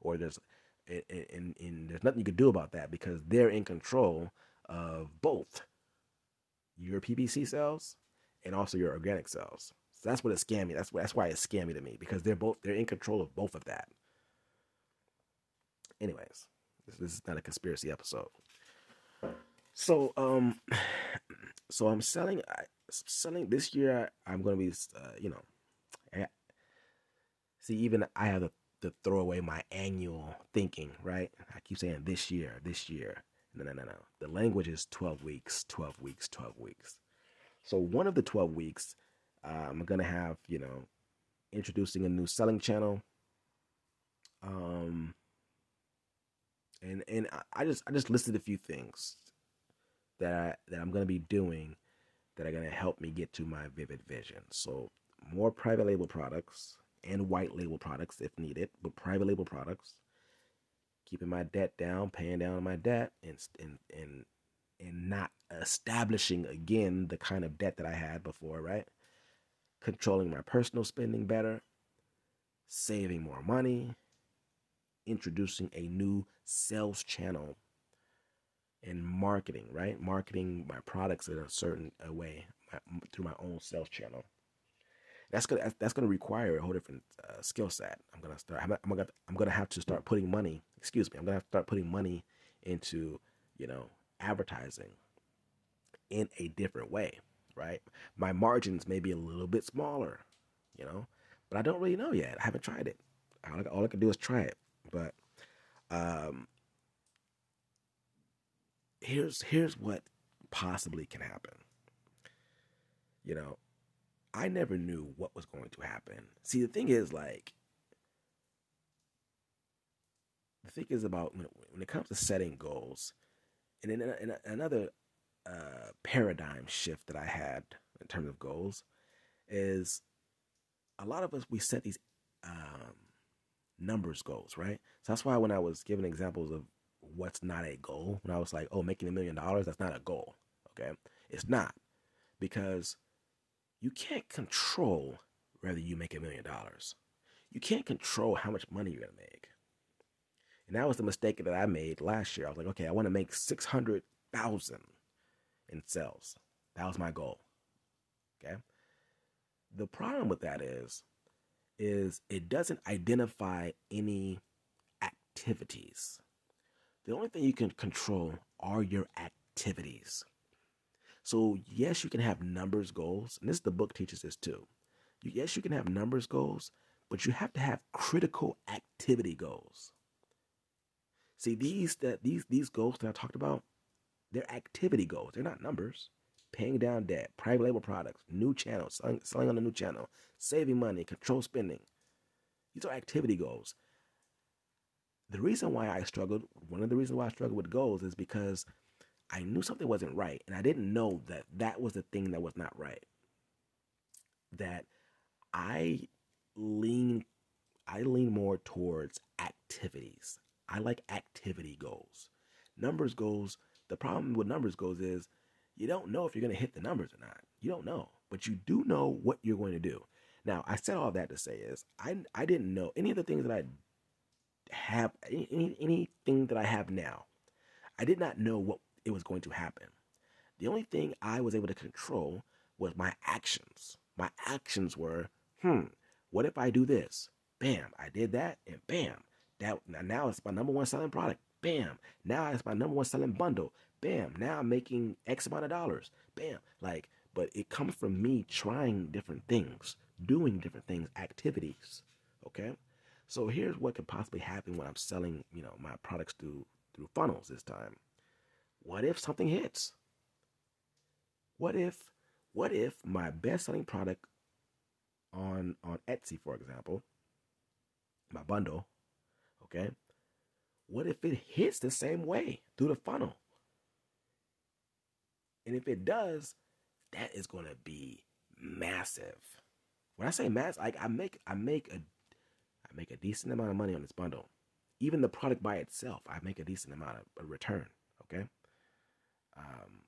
or there's and, and, there's nothing you can do about that because they're in control of both your PPC sales and also your organic sales. So that's what it's scammy. That's that's why it's scammy to me because they're both they're in control of both of that. Anyways, this, this is not a conspiracy episode. So um, so I'm selling. I, selling this year. I'm going to be uh, you know, I, see even I have to, to throw away my annual thinking. Right? I keep saying this year, this year. No, no, no, no. The language is 12 weeks, 12 weeks, 12 weeks. So one of the 12 weeks uh, I'm gonna have you know introducing a new selling channel. Um, and and I just I just listed a few things that I, that I'm gonna be doing that are gonna help me get to my vivid vision. So more private label products and white label products if needed, but private label products. Keeping my debt down, paying down my debt, and and and and not establishing again the kind of debt that I had before, right? controlling my personal spending better, saving more money, introducing a new sales channel and marketing, right? Marketing my products in a certain way through my own sales channel. That's gonna that's gonna require a whole different uh, skill set. I'm gonna start. I'm, I'm gonna I'm gonna have to start putting money. Excuse me. I'm gonna have to start putting money into you know advertising in a different way right? My margins may be a little bit smaller, you know, but I don't really know yet. I haven't tried it. All I, all I can do is try it. But um, here's here's what possibly can happen. You know, I never knew what was going to happen. See, the thing is, like, the thing is about when it, when it comes to setting goals, and in, in another uh, paradigm shift that I had in terms of goals is a lot of us we set these um, numbers goals, right? So that's why when I was giving examples of what's not a goal, when I was like, oh, making a million dollars, that's not a goal. Okay, it's not because you can't control whether you make a million dollars. You can't control how much money you're gonna make. And that was the mistake that I made last year. I was like, okay, I want to make six hundred thousand in sales. That was my goal. Okay. The problem with that is, is it doesn't identify any activities. The only thing you can control are your activities. So yes, you can have numbers goals, and this the book teaches this too. Yes, you can have numbers goals, but you have to have critical activity goals. See these that these these goals that I talked about, they're activity goals. They're not numbers. Paying down debt, private label products, new channels, selling, selling on a new channel, saving money, control spending. These are activity goals. The reason why I struggled, one of the reasons why I struggled with goals is because I knew something wasn't right. And I didn't know that that was the thing that was not right. That I lean I lean more towards activities. I like activity goals. Numbers goals the problem with numbers goals is you don't know if you're going to hit the numbers or not. You don't know, but you do know what you're going to do. Now, I said all that to say is I I didn't know any of the things that I have any, anything that I have now. I did not know what it was going to happen. The only thing I was able to control was my actions. My actions were, hmm, what if I do this? Bam, I did that, and bam, that now it's my number one selling product. Bam, now it's my number one selling bundle. Bam, now I'm making X amount of dollars. Bam, like, but it comes from me trying different things, doing different things, activities. Okay, so here's what could possibly happen when I'm selling, you know, my products through through funnels this time. What if something hits? What if what if my best selling product on on Etsy, for example, my bundle, okay? What if it hits the same way through the funnel? And if it does, that is going to be massive. When I say massive, like I make I make a I make a decent amount of money on this bundle. Even the product by itself, I make a decent amount of a return. Okay. Um,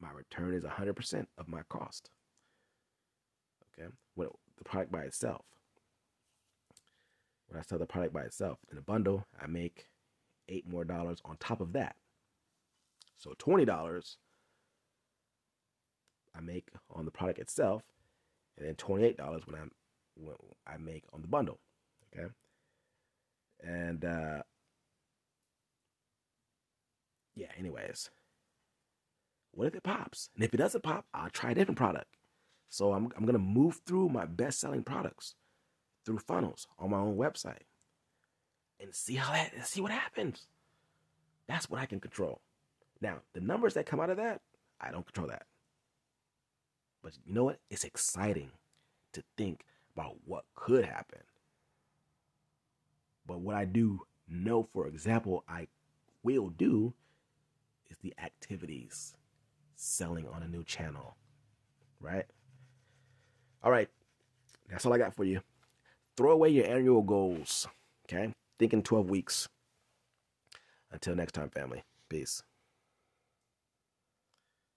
my return is 100% of my cost. Okay. When the product by itself, when I sell the product by itself in a bundle, I make eight more dollars on top of that. So $20 I make on the product itself, and then $28 when I when I make on the bundle. Okay. And uh yeah, anyways. What if it pops? And if it doesn't pop, I'll try a different product. So I'm I'm gonna move through my best selling products through funnels on my own website and see how that see what happens. That's what I can control. Now, the numbers that come out of that, I don't control that. But you know what? It's exciting to think about what could happen. But what I do know, for example, I will do is the activities selling on a new channel. Right? All right. That's all I got for you. Throw away your annual goals. Okay? Think in 12 weeks. Until next time, family. Peace.